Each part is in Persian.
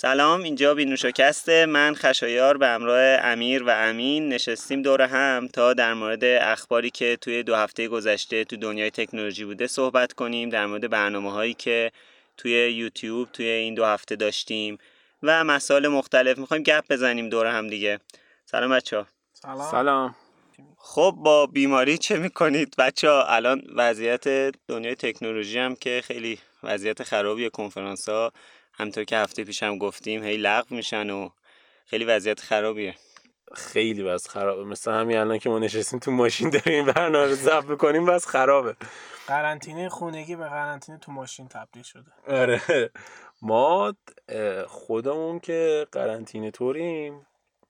سلام اینجا بینوشاکسته من خشایار به همراه امیر و امین نشستیم دور هم تا در مورد اخباری که توی دو هفته گذشته تو دنیای تکنولوژی بوده صحبت کنیم در مورد برنامه هایی که توی یوتیوب توی این دو هفته داشتیم و مسائل مختلف. می‌خوایم گپ بزنیم دور هم دیگه. سلام بچه ها سلام. سلام. خب با بیماری چه می‌کنید؟ بچه ها الان وضعیت دنیای تکنولوژی هم که خیلی وضعیت خرابیه کنفرانس ها همطور که هفته پیش هم گفتیم هی لغو میشن و خیلی وضعیت خرابیه. خیلی بس خرابه. مثل همین الان که ما نشستیم تو ماشین داریم برنامه رو ضبط می‌کنیم بس خرابه. قرنطینه خونگی به قرنطینه تو ماشین تبدیل شده. آره. ما خودمون که قرنطینه طوریم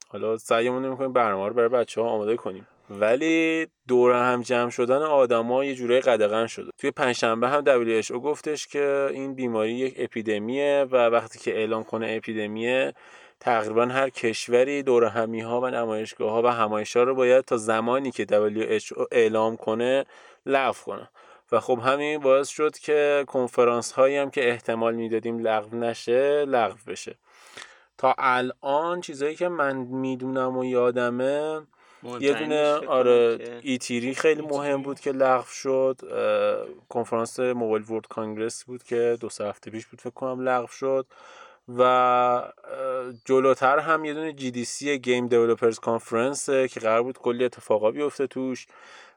حالا سعیمون می‌کنیم برنامه رو برای بچه ها آماده کنیم. ولی دور هم جمع شدن آدما یه جورای قدغن شده. توی پنجشنبه هم WHO گفتش که این بیماری یک اپیدمیه و وقتی که اعلام کنه اپیدمیه تقریبا هر کشوری دور همی ها و نمایشگاه ها و همایش ها رو باید تا زمانی که WHO اعلام کنه لغو کنه. و خب همین باعث شد که کنفرانس هایی هم که احتمال می‌دادیم لغو نشه لغو بشه. تا الان چیزایی که من می‌دونم و یادمه یه دونه آره ایتیری خیلی مهم بود که لغو شد کنفرانس موبایل ورد کانگرس بود که دو سه هفته پیش بود فکر کنم لغو شد و جلوتر هم یه دونه GDC Game Developers Conference که قرار بود کلی اتفاقا بیفته توش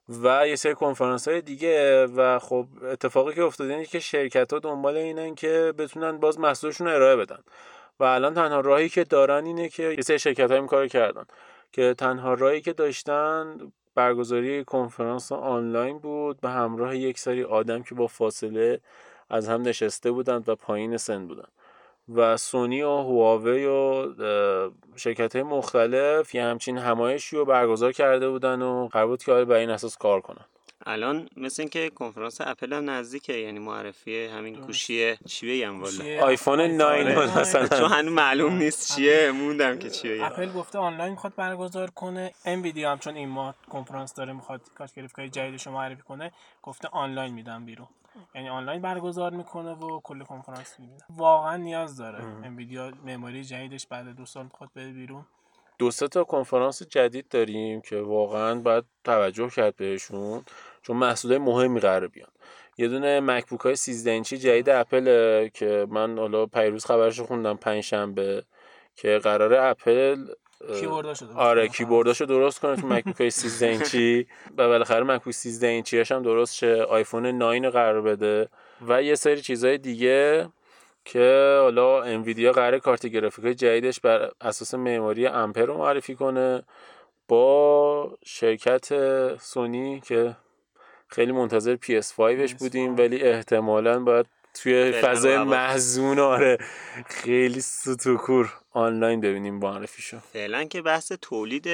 و یه سری کنفرانس های دیگه و خب اتفاقی که افتاده اینه که شرکت ها دنبال اینن که بتونن باز محصولشون رو ارائه بدن و الان تنها راهی که دارن اینه که یه سری شرکت ها این کار کردن. که تنها راهی که داشتن برگزاری کنفرانس آنلاین بود به همراه یک سری آدم که با فاصله از هم نشسته بودند و پایین سن بودن و سونی و هواوی و شرکت مختلف یه همچین همایشی رو برگزار کرده بودن و قرار بود که حالا بر این اساس کار کنن. الان مثل اینکه کنفرانس اپل هم نزدیکه یعنی معرفی همین گوشی چی بگم والا. آیفون 9 آیفون مثلا. چون هنوز معلوم نیست چیه موندم که چی بگم اپل گفته آنلاین می‌خواد برگزار کنه. انویدیا هم چون این ماه کنفرانس داره می‌خواد کاش گرافیکای جدیدش رو معرفی کنه گفته آنلاین میدم بیرون. یعنی آنلاین برگزار می‌کنه و کل کنفرانس میدن واقعا نیاز داره. انویدیا معماری جدیدش بعد دو سال می‌خواد بره بیرون. دو سه تا کنفرانس جدید داریم که واقعا باید توجه کرد بهشون. چون محصولات مهمی قراره بیان. یه دونه مکبوک های 13 اینچی جدید اپل که من حالا پیروز خبرش رو خوندم پنج شنبه که قراره اپل کیبورداشو درست آره. کیبورداشو درست کنه تو مکبوک های 13 اینچی. و بالاخره مکبوک 13 اینچی هم درست شه. آیفون 9 رو قرار بده. و یه سری چیزهای دیگه که حالا انویدیا قراره کارت گرافیک جدیدش بر اساس معماری امپر رو معرفی کنه با شرکت سونی که خیلی منتظر PS5ش PS5. بودیم ولی احتمالا باید توی فضای. محزون آره خیلی ستوکور آنلاین ببینیم معرفیشو فعلا که بحث تولید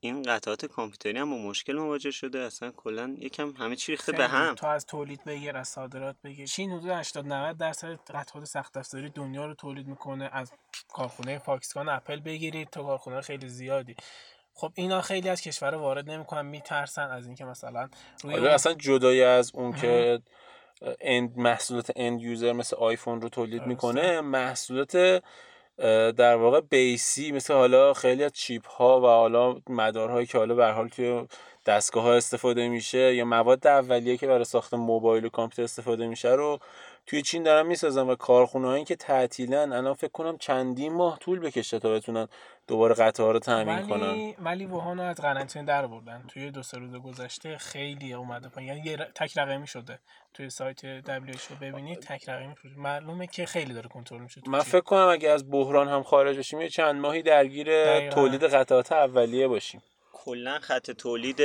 این قطعات کامپیوتری هم با مشکل مواجه شده اصلا کلا یکم همه چی ریخته به. هم تو از تولید بگیر از صادرات بگیر چین حدود 80 90 درصد قطعات سخت افزاری دنیا رو تولید می‌کنه از کارخونه فاکسکان اپل بگیرید تا کارخونه خیلی زیادی خب اینا خیلی از کشورها وارد نمی‌کنن میترسن از اینکه مثلا روی اون- اصلا جدای از اون که end محصولات end user مثل آیفون رو تولید. می‌کنه محصولات در واقع base ی مثل حالا خیلی از چیپ ها و حالا مدارهایی که حالا به حال توی دستگاه ها استفاده میشه یا مواد اولیه که برای ساخت موبایل و کامپیوتر استفاده میشه رو توی چین دارن می‌سازن و کارخونه هایی که تعطیلن الان فکر کنم چندین ماه طول بکشه تا بتونن دوباره قطعه رو تامین کنن. ولی ولی ووهان از قرنطینه در بردن توی دو سه روز گذشته خیلی اومده پایین. یعنی یه تک رقمی شده. توی سایت WHO ببینید تک رقمی شده معلومه که خیلی داره کنترل میشه من. فکر کنم اگه از بحران هم خارج بشیم یه چند ماهی درگیر. تولید قطعات اولیه باشیم. کلا خط تولید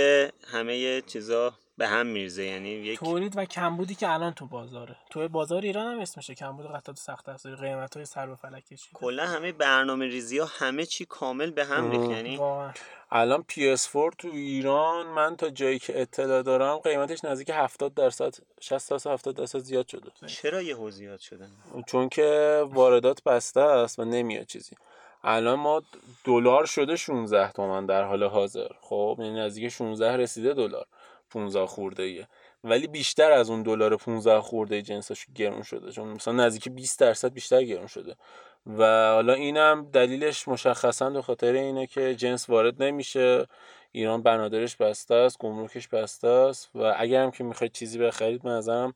همه چیزا به هم میرزه یعنی یک تولید و کمبودی که الان تو بازاره. تو بازار ایران هم اسمشه. کمبود قطعات سخت افزاری قیمت های سر به فلک کشیده. کلا همه برنامه ریزی ها همه چی کامل به هم ریخت. یعنی الان PS4 تو ایران من تا جایی که اطلاع دارم قیمتش نزدیک 70 درصد 60 درصد 70 درصد زیاد شده. چرا یه حوزیات شدن چون که واردات بسته است و نمیاد چیزی. الان ما دلار شده 16 تومن در حال حاضر. خب یعنی نزدیک 16 رسیده دلار. 15 خورده ایه ولی بیشتر از اون دلار 15 خورده جنسش گرون شده. چون مثلا نزدیک 20 درصد بیشتر گرون شده. و حالا اینم دلیلش مشخصا به خاطر اینه که جنس وارد نمیشه. ایران بنادرش بسته است گمرکش بسته است. و اگر هم که می‌خواید چیزی بخرید من نظرم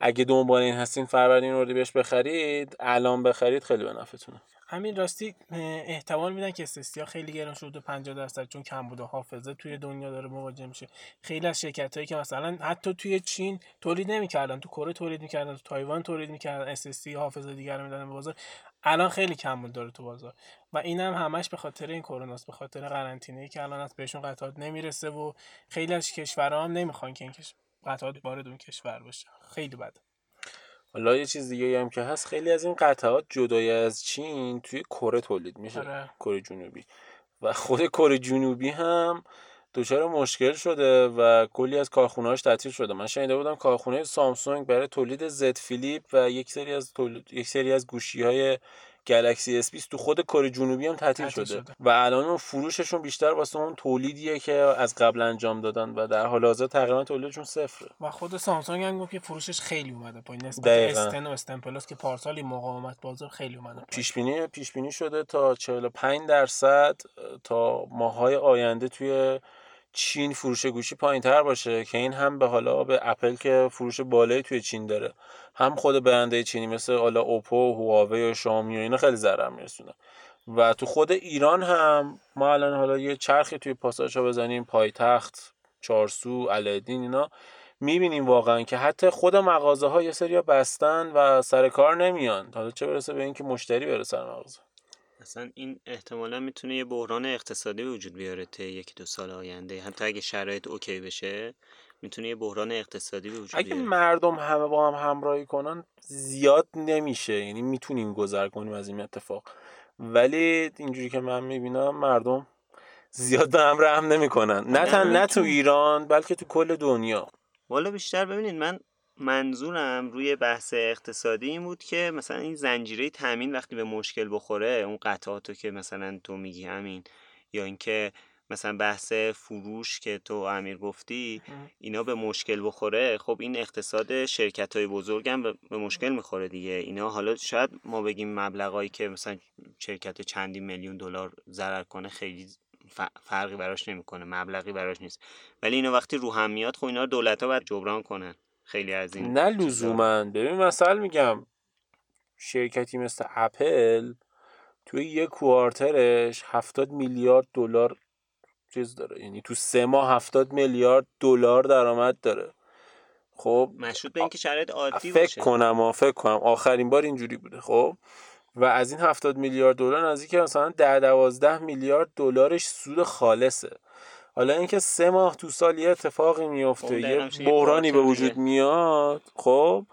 اگه دنبال این هستین فروردین بهش بخرید الان بخرید خیلی به نفعتونه. همین راستی احتمال میدن که استسیا خیلی گران شده 50 درصد چون کم بوده حافظه توی دنیا داره مواجه میشه. خیلی از شرکت هایی که مثلا حتی توی چین تولید نمی‌کردن تو کره تولید می‌کردن تو تایوان تولید می‌کردن اس حافظه دیگر می‌دادن به بازار. الان خیلی کم بود داره تو بازار. و اینم هم همش به خاطر این کرونا به خاطر قرنطینه که الان از بهشون قطعات نمی‌رسه و خیلی از کشورها هم نمی‌خوان که این قطعات وارد اون کشور بشه خیلی بده حالا یه چیز دیگه هم که هست خیلی از این قطعات جدای از چین توی کره تولید میشه آره. کره جنوبی و خود کره جنوبی هم دچار مشکل شده و کلی از کارخونه‌هاش تعطیل شده من شنیده بودم کارخونه سامسونگ برای تولید زد فیلیپ و یک سری از تولید یک سری از گوشی‌های گلکسی اس 20 تو خود کره جنوبی هم تعطیل شده. شده. و الان اون فروششون بیشتر واسه اون تولیدیه که از قبل انجام دادن و در حال حاضر تقریبا تولیدشون صفره و خود سامسونگ هم گفت که فروشش خیلی اومده پایین نسبت استن و استن پلاس که پارسالی مقاومت بازار خیلی اومده پیش بینی پیش بینی شده تا 45 درصد تا ماهای آینده توی چین فروش گوشی پایین تر باشه که این هم به حالا به اپل که فروش بالایی توی چین داره. هم خود برنده چینی مثل حالا اوپو هواوی و شامی و اینا خیلی ضرر میرسونه. و تو خود ایران هم ما الان حالا یه چرخی توی پاساژ بزنیم پایتخت چارسو علدین اینا. می‌بینیم واقعا که حتی خود مغازه ها یه سری بستن و سر کار نمیان. حالا چه برسه به اینکه مشتری برسه سر مغازه. اصلا این احتمالا می‌تونه یه بحران اقتصادی وجود بیاره تا یکی دو سال آینده. حتی اگه شرایط اوکی بشه می‌تونه یه بحران اقتصادی به وجود اگه مردم همه با هم همراهی کنن زیاد نمیشه. یعنی می‌تونیم گذر کنیم از این اتفاق. ولی اینجوری که من می‌بینم مردم زیاد به هم رحم نمی‌کنن. نه تن نه تو ایران بلکه تو کل دنیا. والا بیشتر ببینید من منظورم روی بحث اقتصادی این بود که مثلا این زنجیره تامین وقتی به مشکل بخوره اون قطعاتو که مثلا تو میگی همین یا اینکه مثلا بحث فروش که تو امیر گفتی اینا به مشکل بخوره خب این اقتصاد شرکت های بزرگ هم به مشکل می‌خوره دیگه. اینا حالا شاید ما بگیم مبلغایی که مثلا شرکت چندی میلیون دلار ضرر کنه خیلی فرقی براش نمی‌کنه مبلغی براش نیست. ولی اینا وقتی رو هم میاد خب اینا دولت ها باید جبران کنن. خیلی از این نه لزوما. ببین مثلا میگم. شرکتی مثل اپل توی یک کوارترش هفتاد میلیارد دلار چیز داره. یعنی تو سه ماه هفتاد میلیارد دلار درآمد داره. خب مشروط به اینکه شرایط عادی فکر باشه. کنم فکر کنم. آخرین بار اینجوری بوده. خب و از این هفتاد میلیارد دلار نزدیک مثلا ده دوازده میلیارد دلارش سود خالصه. حالا اینکه سه ماه تو سال یه اتفاقی میفته خب، یه بحرانی به وجود میاد خب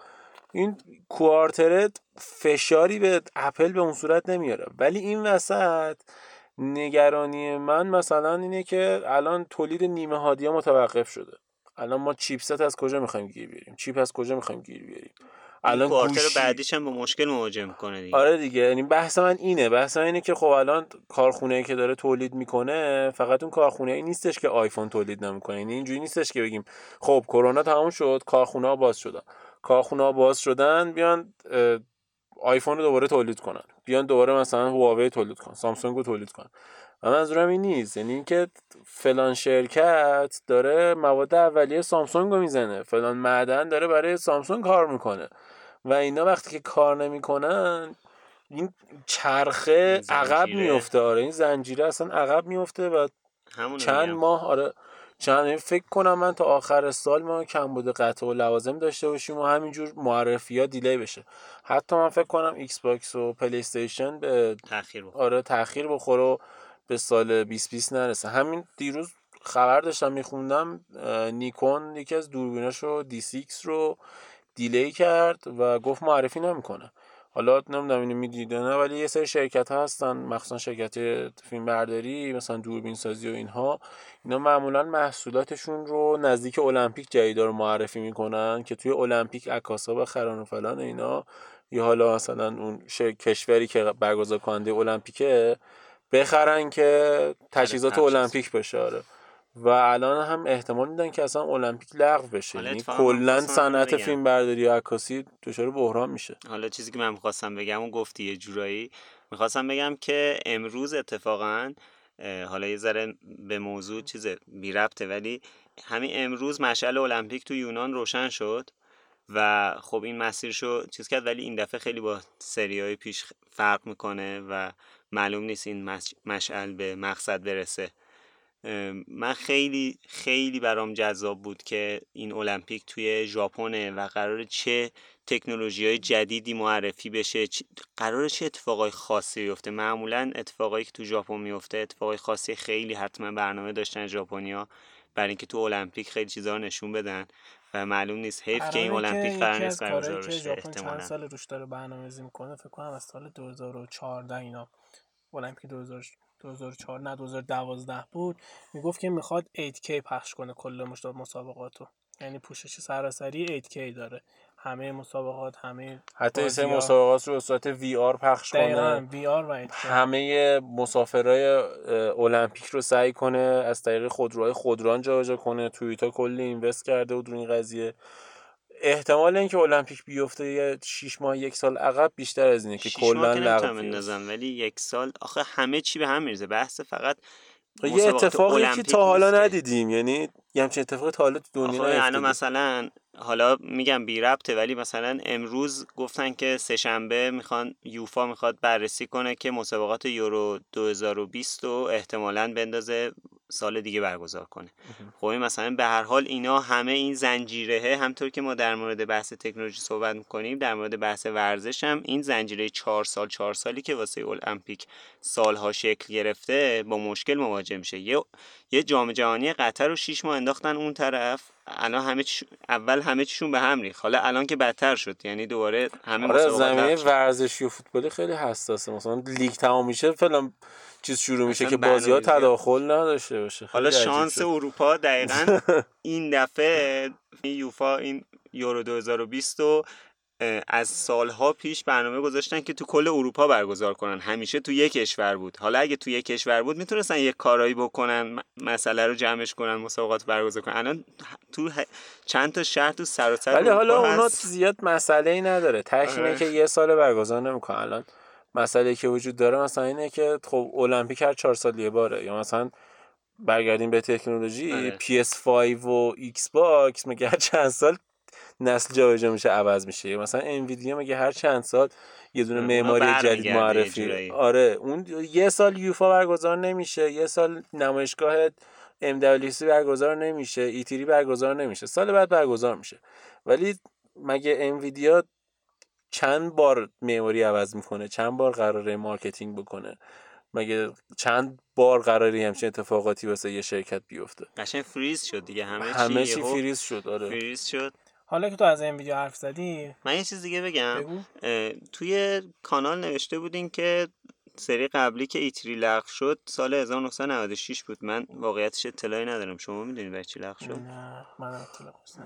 این کوارترت فشاری به اپل به اون صورت نمیاره. ولی این وسط نگرانی من مثلا اینه که الان تولید نیمه هادی متوقف شده. الان ما چیپست از کجا می‌خوایم گیر بیاریم؟ چیپ از کجا می‌خوایم گیر بیاریم؟ الان کوارتر گوشی... بعدیش هم با مشکل مواجه می‌کنه دیگه. آره دیگه یعنی بحث من اینه. بحث من اینه که خب الان کارخونه که داره تولید می‌کنه فقط اون کارخونه ای نیستش که آیفون تولید نمی‌کنه. یعنی اینجوری نیستش که بگیم خب کرونا تموم شد کارخونه ها باز شدن. کارخونه ها باز شدن بیان آیفون رو دوباره تولید کنن. بیان دوباره مثلا هواوی تولید کنن سامسونگ رو تولید کنن. و منظورم این نیست. یعنی اینکه فلان شرکت داره مواد اولیه سامسونگ رو می‌زنه. فلان معدن داره برای سامسونگ کار می‌کنه. و اینا وقتی که کار نمی‌کنن این چرخه عقب میفته آره این زنجیره اصلا عقب میفته و چند ماه آره چند فکر کنم من تا آخر سال ما کمبود قطعه و لوازم داشته باشیم و همینجور معرفی ها delay بشه. حتی من فکر کنم Xbox و PlayStation به تاخیر بخوره. آره تاخیر بخوره و به سال 2020 نرسه. همین دیروز خبر داشتم میخوندم نیکون یکی از دوربیناشو دی 6 رو دیلی کرد و گفت معرفی نمی‌کنه. حالا نمی‌دونم اینو می‌دیده نه ولی یه سری شرکت ها هستن مخصوصا شرکت فیلم برداری مثلا دوربین سازی و اینها. اینا معمولا محصولاتشون رو نزدیک المپیک جدیدا رو معرفی می‌کنن که توی المپیک عکاسا بخرن و فلان اینا. یا حالا مثلا اون کشوری که برگزار کننده المپیکه بخرن که تجهیزات المپیک بشه. آره. و الان هم احتمال میدن که اصلا المپیک لغو بشه. یعنی کلا صنعت فیلم برداری و عکاسی دچار بحران میشه. حالا چیزی که من می‌خواستم بگم اون گفتی یه جورایی. می‌خواستم بگم که امروز اتفاقا حالا یه ذره به موضوع چیز بی ربطه ولی همین امروز مشعل المپیک تو یونان روشن شد و خب این مسیرشو چیز کرد ولی این دفعه خیلی با سری های پیش فرق می‌کنه و معلوم نیست این مشعل به مقصد برسه. من خیلی خیلی برام جذاب بود که این المپیک توی ژاپنه و قرار چه تکنولوژی های جدیدی معرفی بشه قرار چه اتفاقای خاصی بیفته. معمولا اتفاقایی که تو ژاپن میفته اتفاقای خاصی خیلی حتما برنامه داشتن ژاپنیا برای اینکه تو المپیک خیلی چیزا رو نشون بدن و معلوم نیست حیف که این المپیک قرار نیست برگزار بشه احتمالاً چند سال روش داره برنامه‌ریزی می‌کنه فکر کنم از سال 2014 اینا. المپیک 2004 نه 2012 بود می‌گفت که می‌خواد 8K پخش کنه کل مسابقاتو. یعنی پوشش سراسری 8K داره. همه مسابقات همه حتی سه مسابقات رو به صورت وی آر پخش کنه. وی آر و همه مسافرای المپیک رو سعی کنه از طریق خودروهای خودران جابجا کنه. توییتا کلی اینوست کرده بود رو این قضیه. احتمال اینکه المپیک بیفته یه 6 ماه یک سال عقب بیشتر از اینه که کلا لغو ولی یک سال آخه همه چی به هم میرزه بحث فقط یه اتفاقی که تا حالا ندیدیم یعنی یه همچین اتفاقی تا حالا تو دنیا مثلا حالا میگم بی ربطه ولی مثلا امروز گفتن که سهشنبه می‌خوان یوفا می‌خواد بررسی کنه که مسابقات یورو 2020 رو احتمالا بندازه. سال دیگه برگزار کنه. خب مثلا به هر حال اینا همه این زنجیره همطور که ما در مورد بحث تکنولوژی صحبت می‌کنیم در مورد بحث ورزش هم این زنجیره چهار سال چهار سالی که واسه المپیک سالها شکل گرفته با مشکل مواجه میشه. یه یه جام جهانی قطر رو 6 ماه انداختن اون طرف الان همه اول همه چیشون به هم ریخت. حالا الان که بدتر شد یعنی دوباره همه آره زمینه ورزشی و فوتبالی خیلی حساسه. مثلا لیگ تمام میشه فلان چیز شروع میشه که بازی ها تداخل نداشته باشه. حالا شانس اروپا دقیقا این دفعه یوفا این یورو 2020 رو از سالها پیش برنامه گذاشتن که تو کل اروپا برگزار کنن. همیشه تو یک کشور بود. حالا اگه تو یک کشور بود می‌تونستن یک کارایی بکنن مسئله رو جمعش کنن مسابقات برگزار کنن. الان تو چند تا شهر تو سر ولی حالا اونا زیاد مسئله ای نداره تشینه آره. که یه سال برگزار نمی‌کنن. الان مسئله که وجود داره مثلا اینه که خب المپیک هر چهار سال یه باره. یا مثلا برگردیم به تکنولوژی آره. PS5 و Xbox مگه هر چند سال نسل جابجا میشه عوض میشه؟ مثلا انویدیا مگه هر چند سال یه دونه معماری جدید معرفی. آره اون یه سال یوفا برگزار نمیشه یه سال نمایشگاه MWC برگزار نمیشه E3 برگزار نمیشه سال بعد برگزار میشه. ولی مگه انویدیا چند بار معماری عوض می‌کنه؟ چند بار قراره marketing بکنه؟ مگه چند بار قراره همچین اتفاقاتی واسه یه شرکت بیفته؟ قشنگ فریز شد دیگه. همه, همه چی فریز شد آره. فریز شد. حالا که تو از این ویدیو حرف زدی من یه چیز دیگه بگم. توی کانال نوشته بودین که سری قبلی که E3 لغو شد سال 1996 بود. من واقعیتش اطلاعی ندارم. شما می‌دونید برای چی لغو شد؟ نه من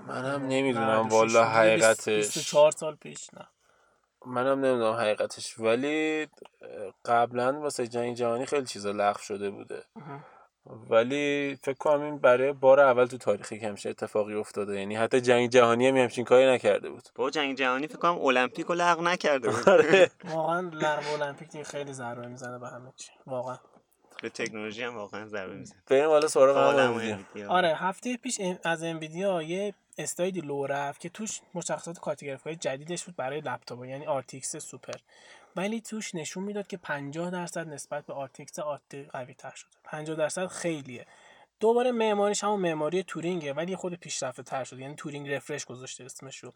منم نمی‌دونم. والا حقیقتش. 24 سال پیش نه. منم نمی‌دونم حقیقتش ولی قبلا واسه جنگ جهانی خیلی چیزا لغو شده بوده. ولی فکر کنم این برای بار اول تو تاریخی که همشه اتفاقی افتاده یعنی حتی جنگ جهانی هم همچین کاری نکرده بود. با جنگ جهانی فکر کنم المپیک رو لغو نکرده بود. آره. واقعا لغو المپیک خیلی ضربه می‌زنه به همه چی. واقعا. به تکنولوژی هم واقعا ضربه می‌زنه. بریم حالا سراغ آره هفته پیش از انویدیا یه اسلایدی لو رفت که توش مشخصات کارت جدیدش بود برای لپتاپ یعنی RTX Super. ولی توش نشون می‌داد که 50 درصد نسبت به RTX عادی قوی تر شده. 50 درصد خیلیه. دوباره معماریش همون معماری Turing ه ولی خورده پیشرفته تر شده. یعنی Turing Refresh گذاشته اسمش رو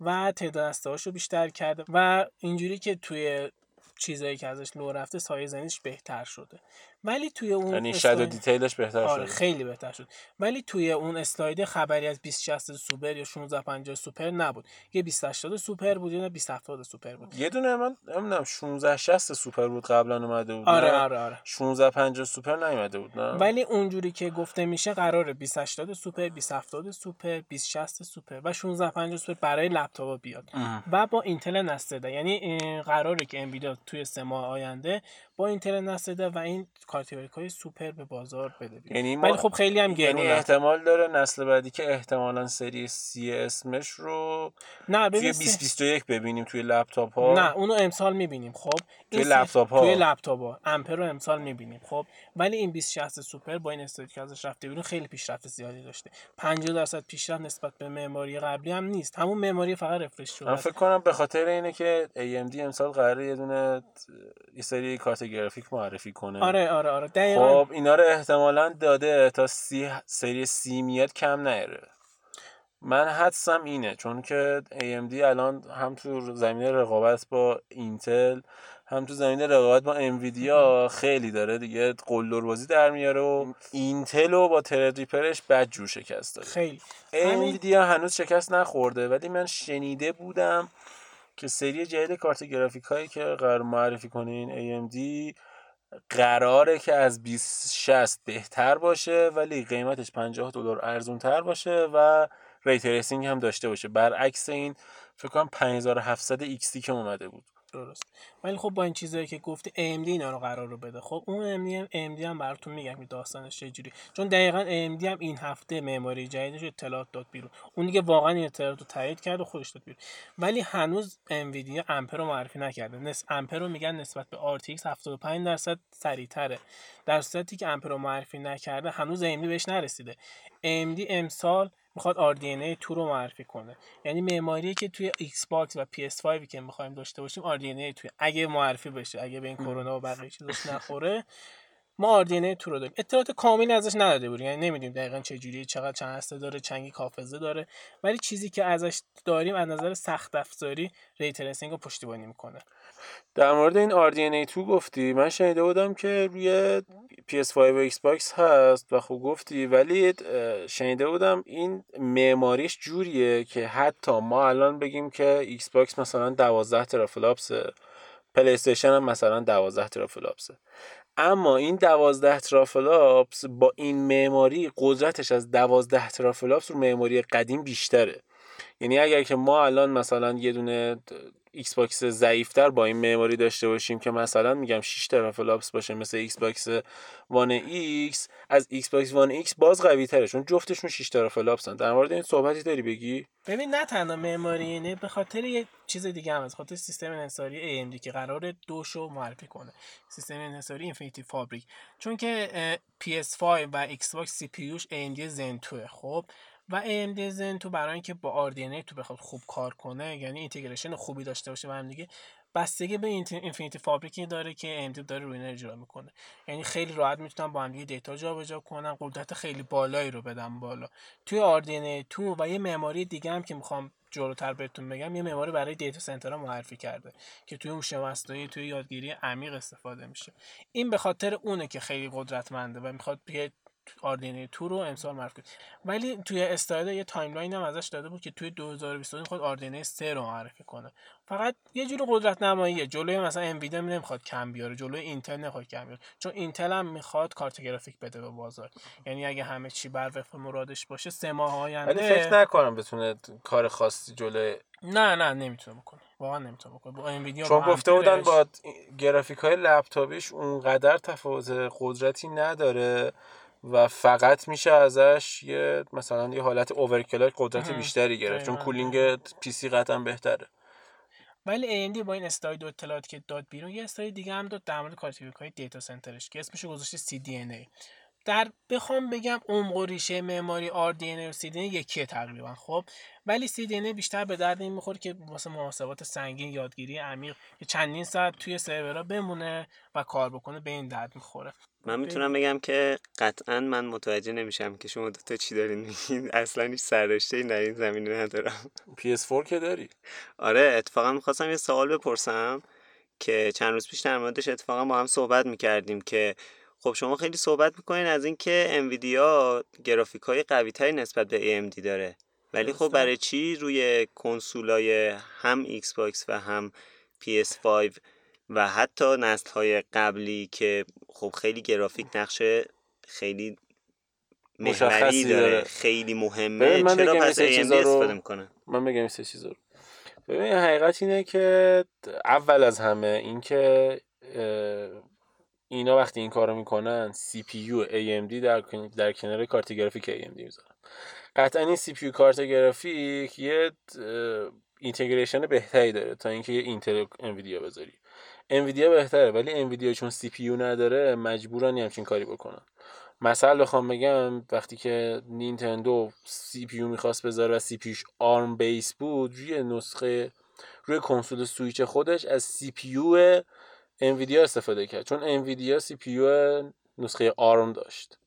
و تعداد رو بیشتر کرده. و اینجوری که توی چیزایی که ازش لو رفته سایه زنیش بهتر شده. ولی توی اون یعنی شادو دیتیلش بهتر آره خیلی بهتر شد. ولی توی اون اسلاید خبری از 2060 سوپر یا 1650 سوپر نبود. یه 2080 سوپر بود یا 2070 سوپر بود. یه دونه من نمی‌دونم 1660 سوپر بود قبلا اومده بود آره آره آره. 1650 سوپر نیومده بود نه؟ ولی اونجوری که گفته میشه قراره 2080 سوپر 2070 سوپر 2060 سوپر و 1650 سوپر برای لپتاپ بیاد. اه. و با اینتل نسل ده یعنی قراره که انویدیا توی سه ماه آینده با اینتل نسل و این کارت های سوپر به بازار بده یعنی ولی خب خیلی هم یعنی گرونه احتمال داره نسل بعدی که احتمالا سری سی اسمش رو نه توی ببین 2021 ببینیم توی لپتاپ ها. نه اونو امسال می‌بینیم خب؟ توی لپتاپ ها. توی لپتاپ ها. Ampere رو امسال می‌بینیم خب؟ ولی این 2060 سوپر با این استودیو که ازش رفته بیرون خیلی پیشرفت زیادی داشته. 50 درصد پیشرفت نسبت به معماری قبلی هم نیست. همون معماری فقط refresh شده. من. فکر کنم به خاطر اینه که AMD امسال قراره یه دونه یه سری کارت گرافیک معرفی کنه. آره آره آره. دقیقاً. خب اینا رو احتمالا داده تا سی سری سی میاد کم نیاره. من حدسم اینه چون که AMD الان هم تو زمینه رقابت با اینتل هم تو زمینه رقابت با انویدیا خیلی داره دیگه قلدر بازی در میاره و اینتل رو با تردریپرش بد جور شکست داده خیلی. انویدیا هنوز شکست نخورده ولی من شنیده بودم که سری جدید کارت گرافیک هایی که قرار معرفی کنین AMD قراره که از 2060 بهتر باشه ولی قیمتش 50 دلار ارزون تر باشه و ray tracing هم داشته باشه. برعکس این فکر کنم 5700 XT که اومده بود. درست. ولی خب با این چیزایی که گفتی AMD اینا رو قرار رو بده. خب اون AMD هم, AMD هم براتون میگم داستانش چجوری چون دقیقا AMD هم این هفته معماری جدیدش اطلاعات داد بیرون. اون دیگه واقعا این اطلاعات رو تایید کرد و خودش داد بیرون. ولی هنوز انویدیا Ampere رو معرفی نکرده. نس Ampere رو میگن نسبت به RTX 75 درصد سریعتره. در صورتی که Ampere رو معرفی نکرده هنوز AMD بهش نرسیده. AMD امسال می‌خواد RDNA 2 رو معرفی کنه. یعنی معماری که توی ایکس باکس و PS5 که می‌خوایم داشته باشیم RDNA توی. اگه معرفی بشه اگه به این کرونا و بقیه چیزاش نخوره ما RDNA 2 رو داریم. اطلاعات کاملی ازش نداده بودیم. یعنی نمی‌دونیم دقیقا چه جوریه چقدر چند هسته داره چند گیگ حافظه داره. ولی چیزی که ازش داریم از نظر سخت افزاری ray tracing رو پشتیبانی می‌کنه. در مورد این RDNA 2 گفتی من شنیده بودم که روی PS5 و Xbox هست و خوب گفتی ولی شنیده بودم این معماریش جوریه که حتی ما الان بگیم که Xbox مثلا 12 teraflops ه پلی استیشن هم مثلا 12 teraflops ه. اما این 12 teraflops با این معماری قدرتش از 12 teraflops رو معماری قدیم بیشتره. یعنی اگر که ما الان مثلا یه دونه ایکس باکس ضعیفتر با این معماری داشته باشیم که مثلا میگم 6 teraflops باشه مثل ایکس باکس وان ایکس از ایکس باکس وان ایکس باز قوی تره چون جفتشون 6 teraflops ن در مورد این صحبتی داری بگی؟ ببین نه تنها معماری اینه به خاطر یه چیز دیگه هم از خاطر سیستم انحصاری AMD که قرار دوشو معرفی کنه. سیستم انحصاری Infinity Fabric چون که اه، PS5 و Xbox CPU ش AMD Zen 2 خب و AMD 2 برای اینکه با RDNA two بخواد خوب کار کنه یعنی integration خوبی داشته باشه و هم دیگه بستگی به Infinity Fabric ی داره که AMD داره روی اجرا می‌کنه. یعنی خیلی راحت می‌تونن با هم دیگه data جابجا کنن قدرت خیلی بالایی رو بدن بالا. توی RDNA 2 و یه معماری دیگه هم که می‌خوام جلوتر بهتون بگم یه معماری برای data center ها معرفی کرده که توی هوش مصنوعی توی یادگیری عمیق استفاده میشه. این به خاطر اونه که خیلی قدرتمنده و می‌خواد یه RDNA 2 رو امسال معرفی کنه ولی توی اسلاید یه timeline هم ازش داده بود که توی 2022 می‌خواد RDNA 3 رو معرفی کنه. فقط یه جور قدرت نماییه جلوی مثلا انویدیا نمی‌خواد کم بیاره جلوی اینتل نمی‌خواد کم بیاره. چون اینتل هم می‌خواد کارت گرافیک بده به بازار. یعنی اگه همه چی بر وفق مرادش باشه سه ماه ولی آینده فکر نکنم بتونه کار خاصی جلوی نه نه نمی‌تونه بکنه. واقعا نمی‌تونه بکنه. با انویدیا چون گفته بودن با گرافیک های لپتاپیش اونقدر تفاوت قدرتی نداره. و فقط میشه ازش یه مثلا یه حالت overclock قدرت. بیشتری گرفت چون. cooling PC قطعا بهتره ولی AMD با این اسلاید و اطلاعاتی که داد بیرون یه اسلاید دیگه هم داد در مورد کارت گرافیک های data center ش که اسمش گذاشته CDNA در بخوام بگم عمق و ریشه معماری RDNA و CDNA یکیه تقریبا خب. ولی CDNA بیشتر به درد این می‌خوره که واسه محاسبات سنگین یادگیری عمیق که چندین ساعت توی سرورها بمونه و کار بکنه به این درد می‌خوره. من می‌تونم بگم که قطعا من متوجه نمیشم که شما دوتا چی دارین میگین. اصلا هیچ سررشته در این زمینه ندارم. PS4 که داری؟ آره اتفاقا می‌خواستم یه سوال بپرسم که چند روز پیش در موردش اتفاقا با هم صحبت می‌کردیم که خب شما خیلی صحبت می‌کنین از اینکه انویدیا گرافیک های قوی تری نسبت به AMD داره ولی خب. برای چی روی کنسولای هم ایکس باکس و هم PS5 و حتی نسل های قبلی که خب خیلی گرافیک نقش خیلی مشخصی داره داره. خیلی مهمه من چرا پس AMD استفاده می‌کنه من بگم این سه چیز رو ببین حقیقت اینه که اول از همه اینکه اینا وقتی این کارو می‌کنن CPU AMD در در کنار کارت گرافیک AMD می‌ذارن. قطعا این CPU کارت گرافیک یه integration بهتری داره تا اینکه یه اینتل انویدیا بذاری. انویدیا بهتره ولی انویدیا چون CPU نداره مجبورن همچین کاری بکنن. مثلا بخوام بگم وقتی که نینتندو CPU می‌خواست بذاره و CPU ش ARM base بود روی نسخه روی کنسول سویچ خودش از CPU انویدیا استفاده کرد. چون انویدیا CPU نسخه ARM داشت.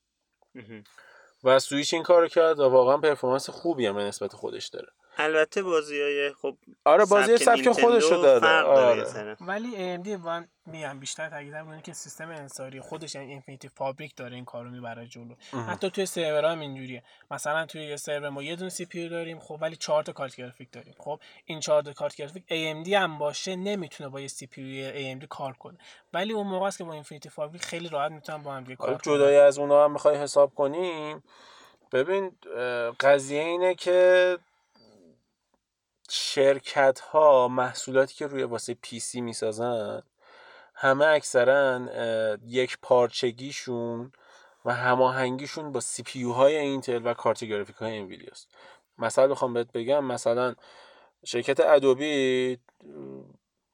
و سویچ این کار کرد و واقعا performance خوبی هم نسبت خودش داره. البته بازی های خب آره بازی سبک خودش رو داره آره. ولی AMD من میگم بیشتر تاکیدم روی که سیستم انحصاری خودش یعنی Infinity Fabric داره این کارو می‌بره جلو. حتی توی سرور هم اینجوریه. مثلا توی یه سرور ما یه دونه CPU داریم خب ولی چهار تا کارت گرافیک داریم. خب این چهار تا کارت گرافیک AMD هم باشه نمی‌تونه با یه CPU AMD کار کنه. ولی اون موقع است که با Infinity Fabric خیلی راحت می‌تونن با هم دیگه کار جدای از اونها هم می‌خوای حساب کنیم ببین قضیه اینه که شرکت ها محصولاتی که روی واسه PC می‌سازن همه اکثرا یک پارچگیشون و هماهنگیشون با CPU های اینتل و کارت گرافیک های انویدیا است مثلا بخوام بهت بگم مثلا شرکت ادوبی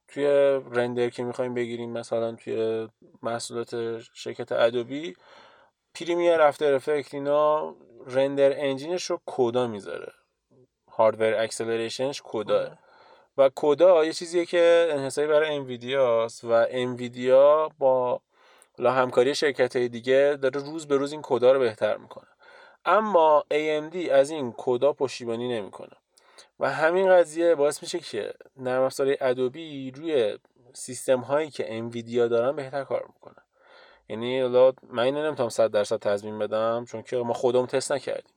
توی رندر که می‌خوایم بگیریم مثلا توی محصولات شرکت ادوبی Premiere After Effects اینا render engine ش رو CUDA می‌ذاره. hardware acceleration ش CUDA و CUDA یه چیزیه که انحصاری برای انویدیا و انویدیا با لا همکاری شرکت های دیگه داره روز به روز این CUDA رو بهتر می‌کنه. اما AMD از این CUDA پشتیبانی نمی‌کنه. و همین قضیه باعث میشه که نرم افزار ادوبی روی سیستم هایی که انویدیا دارن بهتر کار می‌کنه. یعنی من اینو نمی‌تونم 100 درصد تضمین بدم چون که ما خودمون تست نکردیم.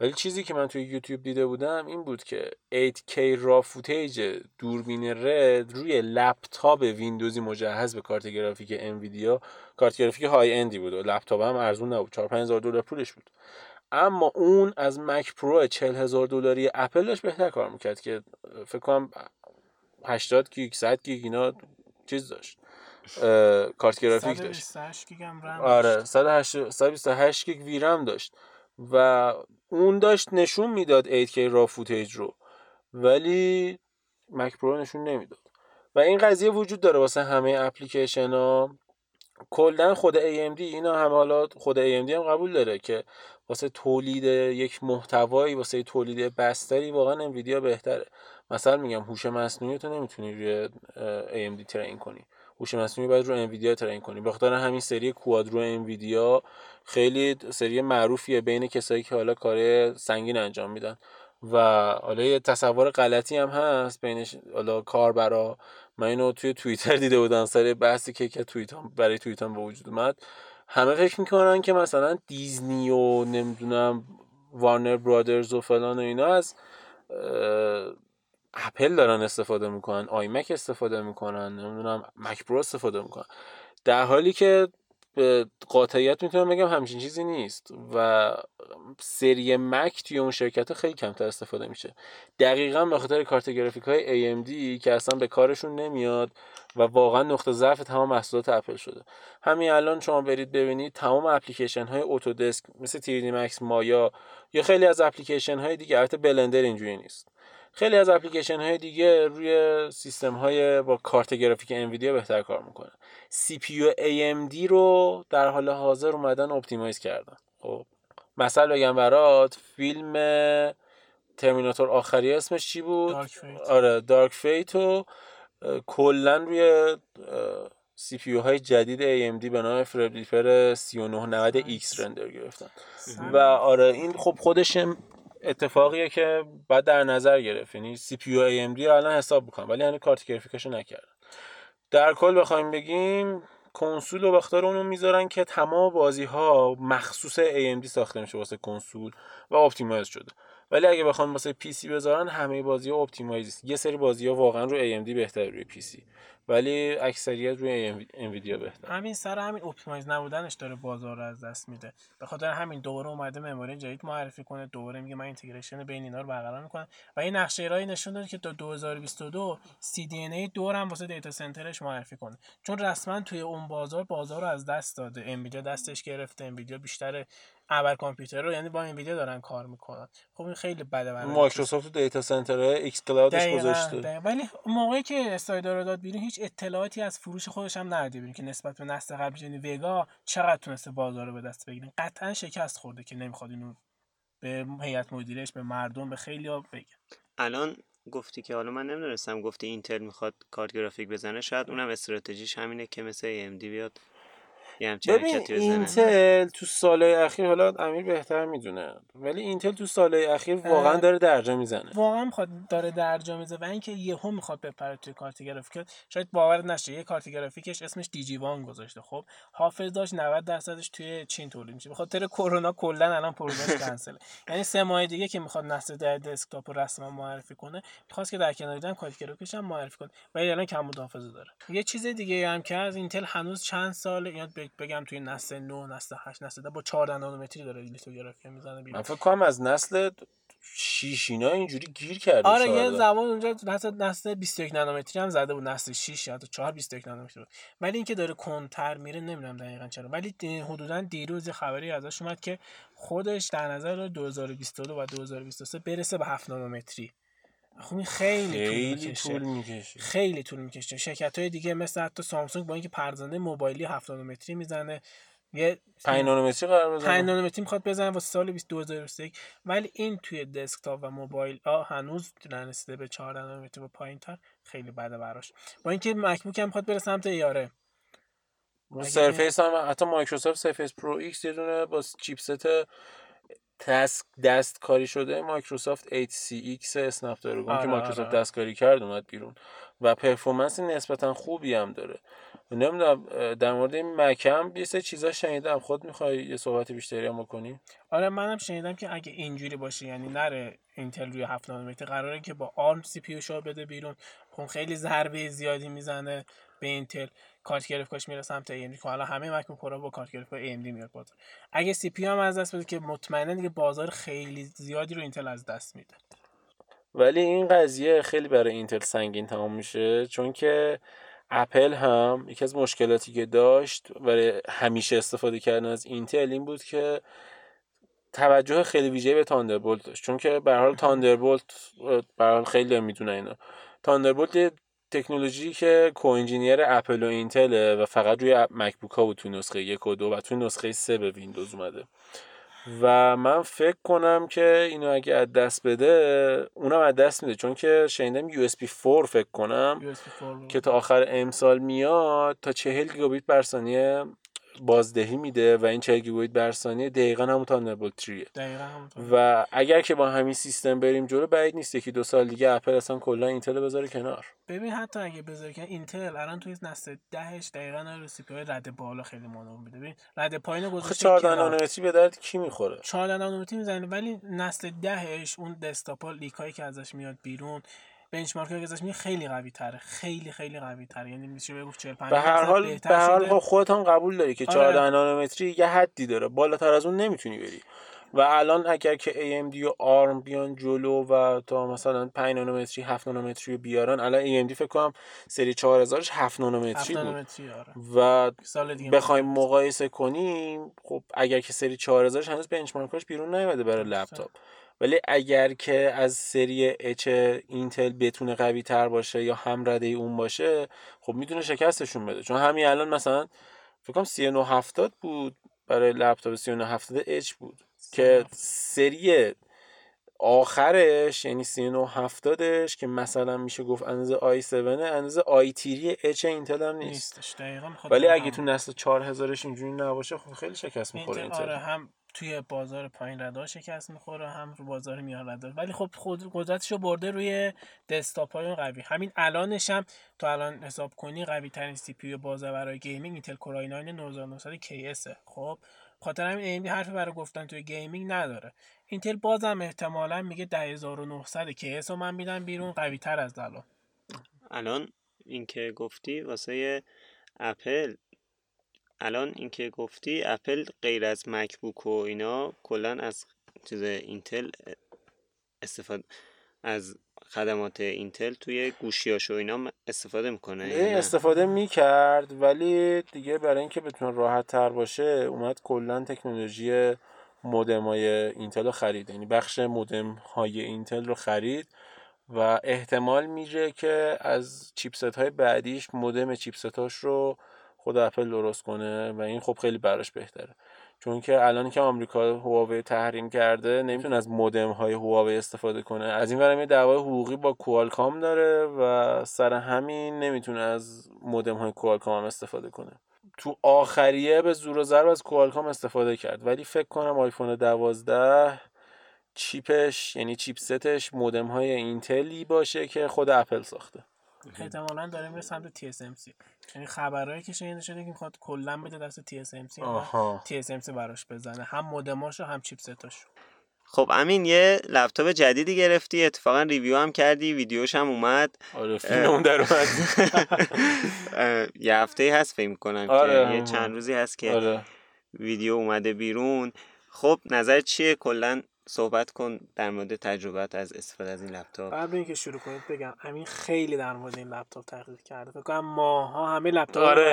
ولی چیزی که من توی یوتیوب دیده بودم این بود که 8K RAW footage دوربین RED روی لپتاپ ویندوزی مجهز به کارت گرافیک انویدیا. کارت گرافیک high-end ی بود و لپتاپ هم ارزون نبود. 4 5000 دلار پولش بود. اما اون از مک پرو 40000 دلاری اپل داشت بهتر کار می‌کرد که فکر کنم 80 گیگ 100 گیگ اینا چیز داشت. کارت گرافیک داشت. آره 128 گیگ VRAM داشت. و اون داشت نشون می‌داد 8K RAW footage رو ولی مک پرو نشون نمی‌داد. و این قضیه وجود داره واسه همه اپلیکیشن ها. کلا خود AMD اینا هم حالا خود AMD هم قبول داره که واسه تولید یک محتوایی واسه تولید بستری واقعا انویدیا بهتره. مثلا میگم هوش مصنوعی تو نمی‌تونی روی AMD ترین کنی. هوش مصنوعی باید رو انویدیا ترین کنی بخاطر همین سری کوادرو انویدیا خیلی سری معروفیه بین کسایی که حالا کار سنگین انجام میدن. و حالا یه تصور غلطی هم هست بینش حالا کار برا من اینو توی توییتر دیده بودم سر بحثی که که توییت برای توییت به وجود اومد. همه فکر می‌کنن که مثلا دیزنی و نمی‌دونم وارنر برادرز و فلان و اینا از اپل دارن استفاده می‌کنن آیمک استفاده می‌کنن نمی‌دونم مک برو استفاده می‌کنن. در حالی که به قاطعیت می‌تونم بگم همچین چیزی نیست و سری مک توی اون شرکت خیلی کمتر استفاده میشه. دقیقا به خاطر کارت گرافیک های AMD که اصلا به کارشون نمیاد و واقعا نقطه ضعف تمام محصولات اپل شده. همین الان شما برید ببینید تمام اپلیکیشن های اتودسک مثل 3D مکس مایا یا خیلی از اپلیکیشن های دیگه البته بلندر اینجوری نیست. خیلی از اپلیکیشن های دیگه روی سیستم های با کارت گرافیک انویدیا بهتر کار می‌کنه CPU AMD رو در حال حاضر اومدن optimize کردن. خب مثلا بگم برات فیلم Terminator آخری اسمش چی بود؟ آره Dark Fate و کلا روی CPU های جدید AMD به نام Threadripper 3990 X رندر گرفتن. و آره این خب خودش اتفاقیه که باید در نظر گرفت. یعنی CPU AMD رو الان حساب بکنم ولی هنوز کارت گرافیکشو نکردن در کل بخوایم بگیم کنسول رو بختار اونو می‌ذارن که تمام بازی ها مخصوص AMD ساخته میشه واسه کنسول و optimize شده. ولی اگه بخوام واسه PC بذارن همه بازی ها optimize یه سری بازی ها واقعا رو AMD بهتره روی PC. ولی اکثریت روی انویدیا بهتر همین سر همین optimize نبودنش داره بازار رو از دست میده. به خاطر همین دوباره اومده memory جدید معرفی کنه دوباره میگه من integration بین اینا رو برقرار می‌کنم. و این نقشه راهی نشون داده که تا 2022 CDNA 2 رو هم واسه data center ش معرفی کنه. چون رسما توی اون بازار بازار رو از دست داده. انویدیا دستش گرفته انویدیا بیشتر ابر کامپیوتر رو یعنی با انویدیا دارن کار می‌کنن. خب این خیلی بده برای مایکروسافت تو data center xCloud ش گذاشته. ولی موقعی که Stadia رو داد بیرون هیچ اطلاعاتی از فروش خودش هم نداده بیرون که نسبت به نسل قبل یعنی وگا چقدر تونسته بازار رو به دست بگیره؟ قطعا شکست خورده که نمی‌خواد اینو به هیئت مدیرش به مردم به خیلی ها بگه. الان گفتی که حالا من نمی‌دونستم گفتی اینتل می‌خواد کارت گرافیک بزنه. شاید اونم استراتژیش همینه که مثل AMD بیاد ببین اینتل تو سالهای اخیر حالا امیر بهتر می‌دونه ولی اینتل تو سالهای اخیر واقعا داره درجا می‌زنه. واقعا می‌خواد داره درجا می‌زنه و اینکه یهو می‌خواد بپره توی کارت گرافیک. شاید باور نشه یه کارت گرافیکش اسمش دیجی وان گذاشته. خب حافظ داشت 90 درصدش توی چین تولید میشه. بخاطر کرونا کلا الان پروژهش کنسله. یعنی سه ماه دیگه که می‌خواد نسل در دسکتاپ رو رسما معرفی کنه می‌خواست که در کنار دیدن کارت گرافیکش هم معرفی کنه. ولی الان کم حافظه داره. یه چیز دیگه هم که از اینتل هنوز چند سال یاد بگم توی نسل 9 نسل 8 نسل 10 با 14 نانومتری داره لیتوگرافی می‌زنه بیرون. من فکر کنم از نسل 6 اینا اینجوری گیر کرده آره یه زمان اونجا نسل نسل 21 نانومتری هم زده بود نسل 6 یا 4 21 نانومتری بود. ولی اینکه داره کنتر میره نمی‌دونم دقیقا چرا. ولی حدودا دیروز خبری ازش اومد که خودش در نظر داره 2022 و 2023 برسه به 7 نانومتری. خب این خیلی, خیلی طول می‌کشه. خیلی طول می‌کشه. شرکت های دیگه مثل حتی سامسونگ با اینکه پرزنده موبایلی 7 نانومتری می‌زنه یه 5 نانومتری قرار بزنه. 5 نانومتری می‌خواد بزنه واسه سال 2021 ولی این توی دسکتاپ و موبایل ها هنوز نرسیده به 4 نانومتری و پایینتر. خیلی بده براش. با اینکه مکبوک هم می‌خواد بره سمت ایاره Surface هم حتی مایکروسافت Surface Pro X یه دونه با chipset دست دست کاری شده مایکروسافت 8CX Snapdragon که آره، مایکروسافت آره. دستکاری کرد اومد بیرون و performance نسبتا خوبی هم داره. نمی‌دونم در مورد این مکم یه سه چیزا شنیدم. خود می‌خوای یه صحبت بیشتری هم بکنی؟ آره منم شنیدم که اگه اینجوری باشه یعنی نره اینتل روی 7 نانومتر قراره که با ARM CPU بده بیرون. خب خیلی ضربه زیادی می‌زنه به اینتل. کارت گرافیکش میره سمت AMD که حالا همه مک پرو با کارت گرافیک AMD میاد بازار اگه CPU هم از دست بده که مطمئنا دیگه بازار خیلی زیادی رو اینتل از دست میده. ولی این قضیه خیلی برای اینتل سنگین تمام میشه. چون که اپل هم یکی از مشکلاتی که داشت برای همیشه استفاده کردن از اینتل این بود که توجه خیلی ویژه به Thunderbolt داشت. چون که به حال Thunderbolt به حال خیلی می‌دونن اینا. Thunderbolt تکنولوژی که co-engineer اپل و اینتل و فقط روی مکبوک ها بود تو نسخه یک و دو و تو نسخه سه به ویندوز اومده. و من فکر کنم که اینو اگه از دست بده اونم از دست میده. چون که شنیدم USB 4 فکر کنم که تا آخر امسال میاد تا 40 گیگابیت بر ثانیه بازدهی میده و این 40 گیگابیت بر ثانیه دقیقا همون Thunderbolt 3 و اگر که با همین سیستم بریم جلو بعید نیست. یکی دو سال دیگه اپل اصلا کلا اینتل بذاره کنار. ببین حتی اگه بذاره که اینتل الان توی نسل دهش دقیقا رسیپی های رد بالا خیلی مانور میده. ببین رد پایین گذاشته 14 نانومتری به درد کی می‌خوره؟ 14 نانومتری می‌زنه ولی نسل دهش اون دسکتاپ لیکایی که ازش میاد بیرون بنچمارک که ازش خیلی قوی تره خیلی خیلی قوی تره یعنی میشه بگفت 45 به هر حال به هر حال خودت هم قبول داری که 14 آره. نانومتری یه حدی داره. بالاتر از اون نمی‌تونی بری. و الان اگر که AMD و ARM بیان جلو و تا مثلا 5 نانومتری 7 نانومتری بیارن الان AMD فکر کنم سری 4000 ش 7 نانومتری بود. آره. و بخوایم مقایسه کنیم خب اگر که سری 4000 هنوز بنچمارکش بیرون نیومده برای لپتاپ. ولی اگر که از سری اچ اینتل بتونه قوی تر باشه یا هم رده اون باشه خب می‌تونه شکستشون بده. چون همین الان مثلا فکر کنم 3970 بود برای لپتاپ 3970 H بود که سری آخرش یعنی 3970ش که مثلا میشه گفت اندازه i7 اندازه آی تیری اچ اینتل هم نیست. نیستش. ولی اگه تو نسل 4000ش اینجوری نباشه خب خیلی شکست می‌خوره اینتل آره هم توی بازار پایین رده شکست می‌خوره هم رو بازار میان رده ولی خب خود قدرتشو برده روی دسکتاپ های قوی. همین الانش هم تو الان حساب کنی قوی ترین CPU بازار برای gaming اینتل Core i9 9900 KS خب خاطر همین AMD حرفی برای گفتن توی gaming نداره. اینتل بازم احتمالا میگه 10900 KS رو من میدم بیرون قوی تر از الان. الان اینکه گفتی واسه اپل الان اینکه گفتی اپل غیر از مکبوک و اینا کلا از چیز اینتل استفاده از خدمات اینتل توی گوشیاش و اینا استفاده می‌کنه این استفاده می‌کرد ولی دیگه برای اینکه بتونه راحت تر باشه اومد کلا تکنولوژی مودم های اینتل رو خرید. یعنی بخش مودم های اینتل رو خرید و احتمال میره که از چیپست های بعدیش مودم چیپست هاش رو خود اپل درست کنه و این خب خیلی براش بهتره. چون که الان که آمریکا هواوی تحریم کرده نمی‌تونه از مودم های هواوی استفاده کنه. از این ورم یه دعوای حقوقی با کوالکام داره و سر همین نمی‌تونه از مودم های کوالکام استفاده کنه. تو آخریه به زور و ضرب از کوالکام استفاده کرد. ولی فکر کنم آیفون 12 چیپش یعنی چیپستش مودم های اینتلی باشه که خود اپل ساخته. احتمالا داره میره سمت TSMC یعنی خبرایی که شنیده شده که می‌خواد کلا بده دست TSMC آها. TSMC براش بزنه. هم مودماشو هم چیپستاشو. خب امین یه لپتاپ جدیدی گرفتی. اتفاقا ریویو هم کردی. ویدیوش هم اومد. آره فیلم در اومد. یه هفته هست فکر کنم آره، که یه همون. چند روزی هست که آره. ویدیو اومده بیرون. خب نظر چیه؟ کلا صحبت کن در مورد تجربت از استفاده از این لپتاپ قبل اینکه شروع کنید بگم امین خیلی در مورد این لپتاپ تحقیق کرده فکر کنم ماها همه لپتاپ آره.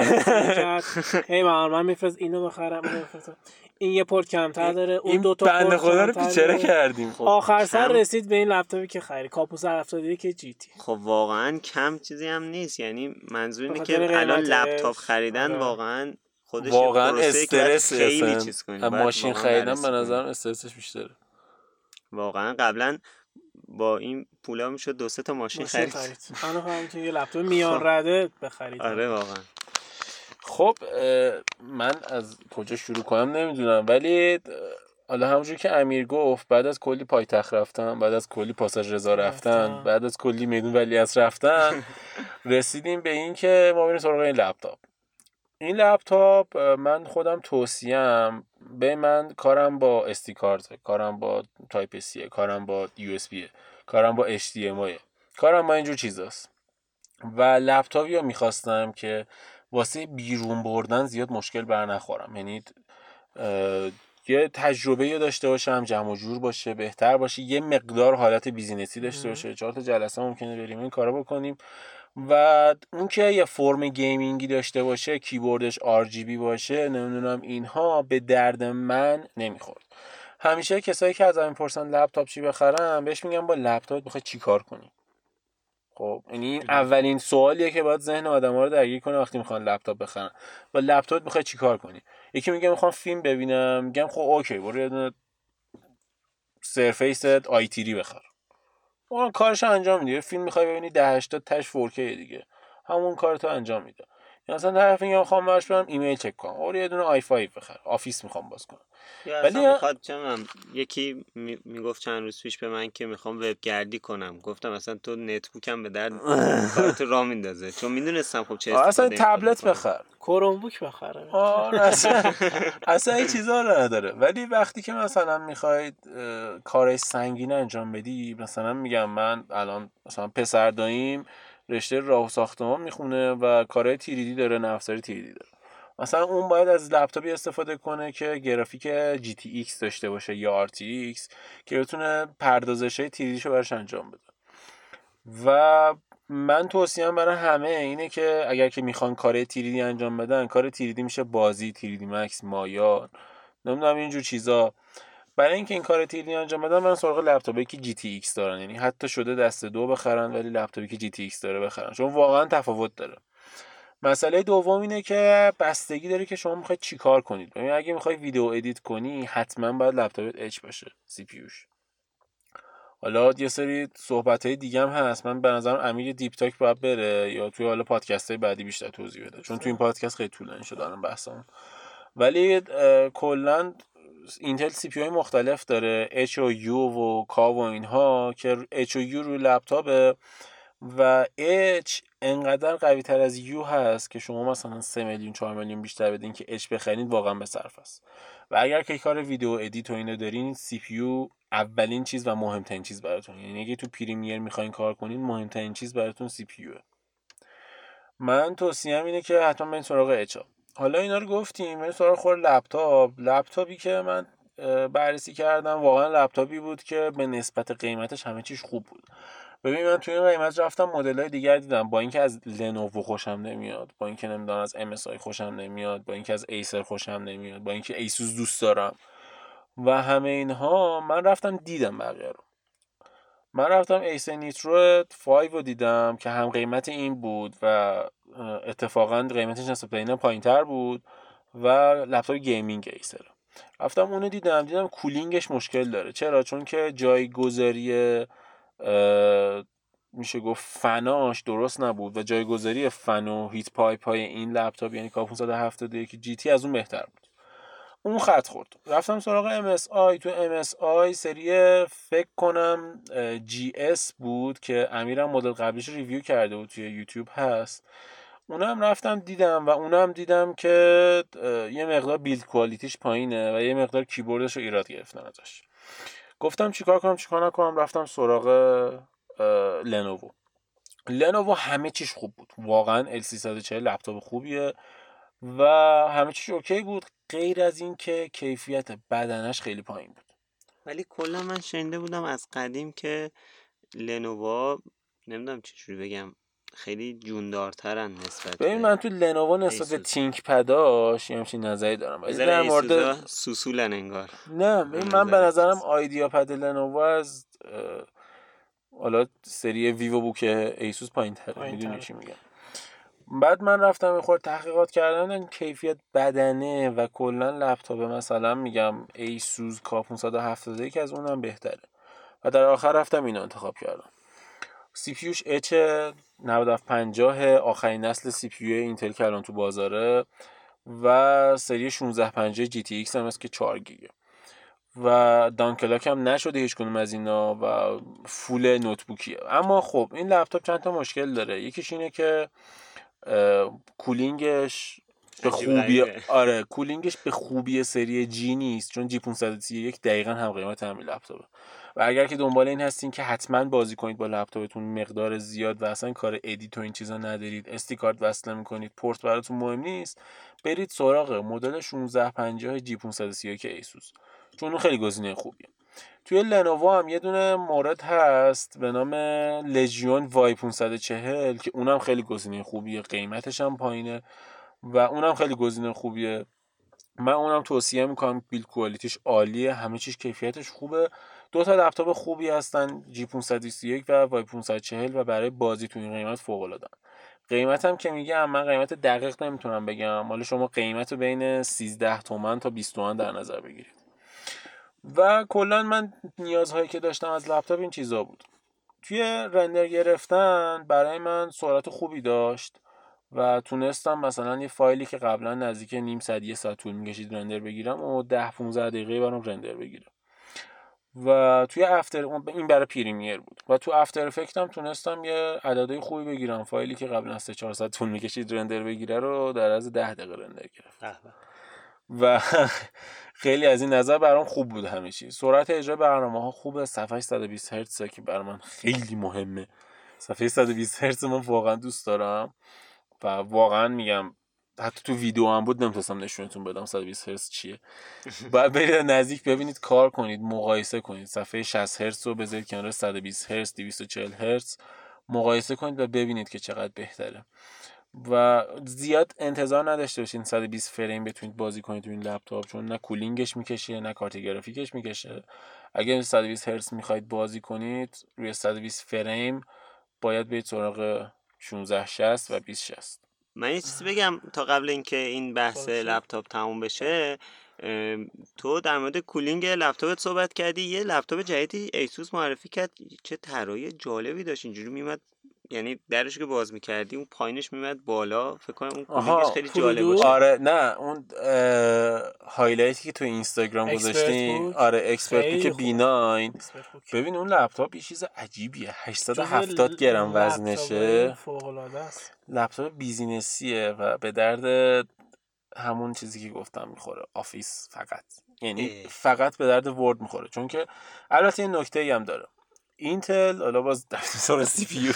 کرد هی من من میفرست اینو بخرم اونو بفرستم این یه پورت کمتر داره اون این دو تا بنده پورت خدا رو پیچره. کردیم خب آخر سر رسید به این لپتاپی که خرید کاپوس 71 که جی تی خب واقعا کم چیزی هم نیست یعنی منظور اینه که الان. لپتاپ خریدن آره. واقعا خودش واقعا استرس خیلی. چیز کنی ماشین خریدن به. نظرم استرسش بیشتره واقعا قبلا با این پولا می‌شد دو سه تا ماشین ماشین خرید. خرید. الان فهمید که یه لپتاپ میان رده بخرید. آره واقعا. خب من از کجا شروع کنم نمی‌دونم ولی حالا همونجور که امیر گفت بعد از کلی پایتخت رفتن بعد از کلی پاساژ رضا رفتن. بعد از کلی میدون ولیعصر رفتن رسیدیم به این که ما بریم سراغ این لپتاپ. این لپتاپ من خودم توصیم به من کارم با SD کارت کارم با Type C کارم با USB کارم با HDMI کارم با اینجور چیزاست. و لپتاپی رو می‌خواستم که واسه بیرون بردن زیاد مشکل بر نخورم. یعنی یه تجربه داشته باشم جمع و جور باشه بهتر باشه یه مقدار حالت business ی داشته. باشه. چهار تا جلسه ممکنه بریم این کارو بکنیم. و اون که یه فرم gaming ی داشته باشه کیبوردش RGB باشه نمی‌دونم اینها به درد من نمی‌خورد. همیشه کسایی که از می‌پرسن لپتاپ چی بخرم بهش میگم با لپتاپ می‌خوای چیکار کنی؟ خب یعنی این اولین سوالیه که باید ذهن آدم رو درگیر کنه وقتی می‌خوان لپتاپ بخرن. با لپتاپ می‌خوای چیکار کنی؟ یکی میگه می‌خوام فیلم ببینم میگم خب okay برو یه دونه Surface i3 بخر. اون کارش انجام میده. فیلم می‌خوای ببینی 1080 تاش 4K دیگه. همون کارتو انجام میده. یا مثلا طرف میگه می‌خوام براش برم ایمیل چک کنم. برو یه دونه i5 بخر. Office می‌خوام باز کنم. ولی- می‌خواد چه می‌دونم، یکی می- می‌گفت چند روز پیش به من که می‌خوام وبگردی کنم. گفتم اصلا تو netbook م به درد کارت راه میندازه. چون می‌دونستم خب چه اصلا تبلت. بخر. Chromebook بخره. آره اصلا اصلا این چیزا رو نداره. ولی وقتی که مثلا می‌خواید کار سنگین انجام بدی مثلا میگم من الان مثلا پسر داییم رشته راه و ساختمان می‌خونه و کارهای تیریدی داره نه افزاری تیریدی داره. مثلا اون باید از لپتاپی استفاده کنه که گرافیک GTX داشته باشه یا RTX که بتونه پردازش های تیریدیشو براش انجام بده. و من توصیم برای همه اینه که اگر که می‌خوان کار تیریدی انجام بدن کار تیریدی میشه بازی تیریدی مکس مایا نمی‌دونم اینجور چیزا. برای اینکه این کار 3D انجام بدن من سراغ لپتاپی که GTX دارن. یعنی حتی شده دست دو بخرن ولی لپتاپی که GTX داره بخرن. چون واقعا تفاوت داره. مسئله دوم اینه که بستگی داره که شما می‌خواید چیکار کنید. ببین اگه می‌خوای ویدیو edit کنی حتما باید لپتاپت H باشه CPU حالا یه سری صحبت های دیگه هم هست. من به نظرم امیر Deep Talk باید بره یا توی حالا پادکست های بعدی بیشتر توضیح بده. چون توی این پادکست خیلی طولانی شد الان بحثمون. ولی کلا اینتل CPU مختلف داره H و U و K و اینها که H و U روی لپتاپه و H انقدر قوی تر از U هست که شما مثلا 3 میلیون 4 میلیون بیشتر بدین که H بخرید واقعا به صرفه است. و اگر که کار ویدیو edit و اینو دارین CPU اولین چیز و مهمترین چیز براتون. یعنی اگه تو Premiere می‌خواین کار کنین مهمترین چیز براتون CPU من توصیهم اینه که حتما برین سراغ H حالا اینا رو گفتیم برین سراغ خود لپتاپ. لپتاپی که من بررسی کردم واقعا لپتاپی بود که به نسبت قیمتش همه چیش خوب بود. ببین من توی این قیمت رفتم مدل های دیگر دیدم. با اینکه از لنوو خوشم نمیاد با اینکه نمی‌دونم از MSI خوشم نمیاد با اینکه از ایسر خوشم نمیاد با اینکه ایسوس دوست دارم. و همه اینها من رفتم دیدم بقیه رو. من رفتم ایسر Nitro 5 رو دیدم که هم قیمت این بود و اتفاقا قیمتش نسبت به اینا پایین تر بود و لپتاپ gaming ایسر رفتم اونو دیدم دیدم cooling ش مشکل داره. چرا؟ چون که جایگذاری میشه گفت فناش درست نبود و جایگذاری فن و heat pipe های این لپتاپ یعنی K 571 GT از اون بهتر بود. اون خط خورد. رفتم سراغ MSI تو MSI سری فکر کنم GS بود که امیرم مدل قبلیش review کرده بود توی یوتیوب هست. اونم رفتم دیدم و اونم دیدم که یه مقدار build quality ش پایینه و یه مقدار کیبوردش رو ایراد گرفتن ازش. گفتم چیکار کنم چیکار نکنم؟ رفتم سراغ لنوو لنوو همه چیش خوب بود. واقعا L340 لپتاپ خوبیه و همه چیش okay بود. غیر از این که کیفیت بدنش خیلی پایین بود. ولی کلا من شنیده بودم از قدیم که لنووا نمی‌دونم چجوری بگم خیلی جوندارترن نسبت ببین من تو لنووا نسبت به ThinkPad اش یه همچین نظری دارم. ولی در مورد سوسولن انگار. نه من به نظرم IdeaPad لنووا از حالا سری VivoBook ایسوس پایین تره می‌دونی چی میگم. بعد من رفتم خورد تحقیقات کردن کیفیت بدنه و کلا لپتاپ مثلا میگم ایسوس K 571 از اونم بهتره. و در آخر رفتم اینو انتخاب کردم. سی پیوش اچ 9750 آخرین نسل CPU اینتل که الان تو بازاره و سری 1650 GTX هم هست که 4 گیگه. و downclock هم نشده هیچ کنوم از اینا و full notebook یه. اما خب این لپتاپ چند تا مشکل داره. یکیش اینه که cooling ش به خوبی آره cooling ش به خوبی سری G نیست چون G 531 دقیقا هم قیمت همین لپتاپه. و اگر که دنبال این هستین که حتما بازی کنید با لپتاپتون مقدار زیاد و اصلا کار edit و این چیزا ندارید SD کارت وصل می‌کنید پورت براتون مهم نیست برید سراغ مدل 1650 G 531 ایسوس چون اون خیلی گزینه خوبیه. توی لنوو هم یه دونه مورد هست به نام Legion Y 540 که اونم خیلی گزینه خوبیه قیمتش هم پایینه و اونم خیلی گزینه خوبیه. من اونم توصیه می‌کنم بیل کوالیتیش عالیه همه چیش کیفیتش خوبه. دو تا لپتاپ خوبی هستن جی 521 و وای 540 و برای بازی تو این قیمت فوق العاده قیمت هم که میگم من قیمت دقیق نمی‌تونم بگم. حالا شما قیمت بین 13 تومن تا 20 تومن در نظر بگیرید. و کلا من نیازهایی که داشتم از لپتاپ این چیزا بود. توی رندر گرفتن برای من سرعت خوبی داشت و تونستم مثلا یه فایلی که قبلا نزدیک نیم ساعت یه ساعت طول می‌کشید رندر بگیرم و 10 15 دقیقه برام رندر بگیرم. و توی افتر این برای پریمیر بود. و تو افتر افکت هم تونستم یه عددهای خوبی بگیرم. فایلی که قبلا 3 4 ساعت طول می‌کشید رندر بگیره رو در از 10 دقیقه رندر گرفت و خیلی از این نظر برام خوب بود همه چیز سرعت اجرای برنامه ها خوبه. صفحه 120 هرتز که برای من خیلی مهمه. صفحه 120 هرتز من واقعا دوست دارم و واقعا میگم حتی تو ویدیو هم بود نمی‌تونستم نشونتون بدم 120 هرتز چیه. باید برید نزدیک ببینید کار کنید مقایسه کنید. صفحه 60 هرتز رو بذارید کنار 120 هرتز 240 هرتز. مقایسه کنید و ببینید که چقدر بهتره. و زیاد انتظار نداشته باشین 120 فریم بتونید بازی کنید تو این لپتاپ چون نه کولینگش می‌کشه نه کارت گرافیکش می‌کشه. اگر 120 هرتز می‌خواید بازی کنید روی 120 فریم باید برید سراغ 1660 و 2060 من یه چیزی بگم تا قبل اینکه این بحث لپتاپ تموم بشه. تو در مورد cooling لپتاپت صحبت کردی یه لپتاپ جدیدی ایسوس معرفی کرد. چه طراحی جالبی داشت اینجوری میومد یعنی درش که باز می‌کردی اون پایینش میمد بالا. فکر کنم اون cooling ش خیلی جالب باشه. آره نه اون highlight ی که تو اینستاگرام گذاشتیم بود. آره Expert که اسپرت بود. ببین اون لپتاپ یه چیز عجیبیه. جزو 870 گرم وزنشه. است. لپتاپ business یه و به درد همون چیزی که گفتم می‌خوره. Office فقط. یعنی اه. فقط به درد Word می‌خوره. چون که البته این نکته ای هم داره. Intel حالا باز سر CPU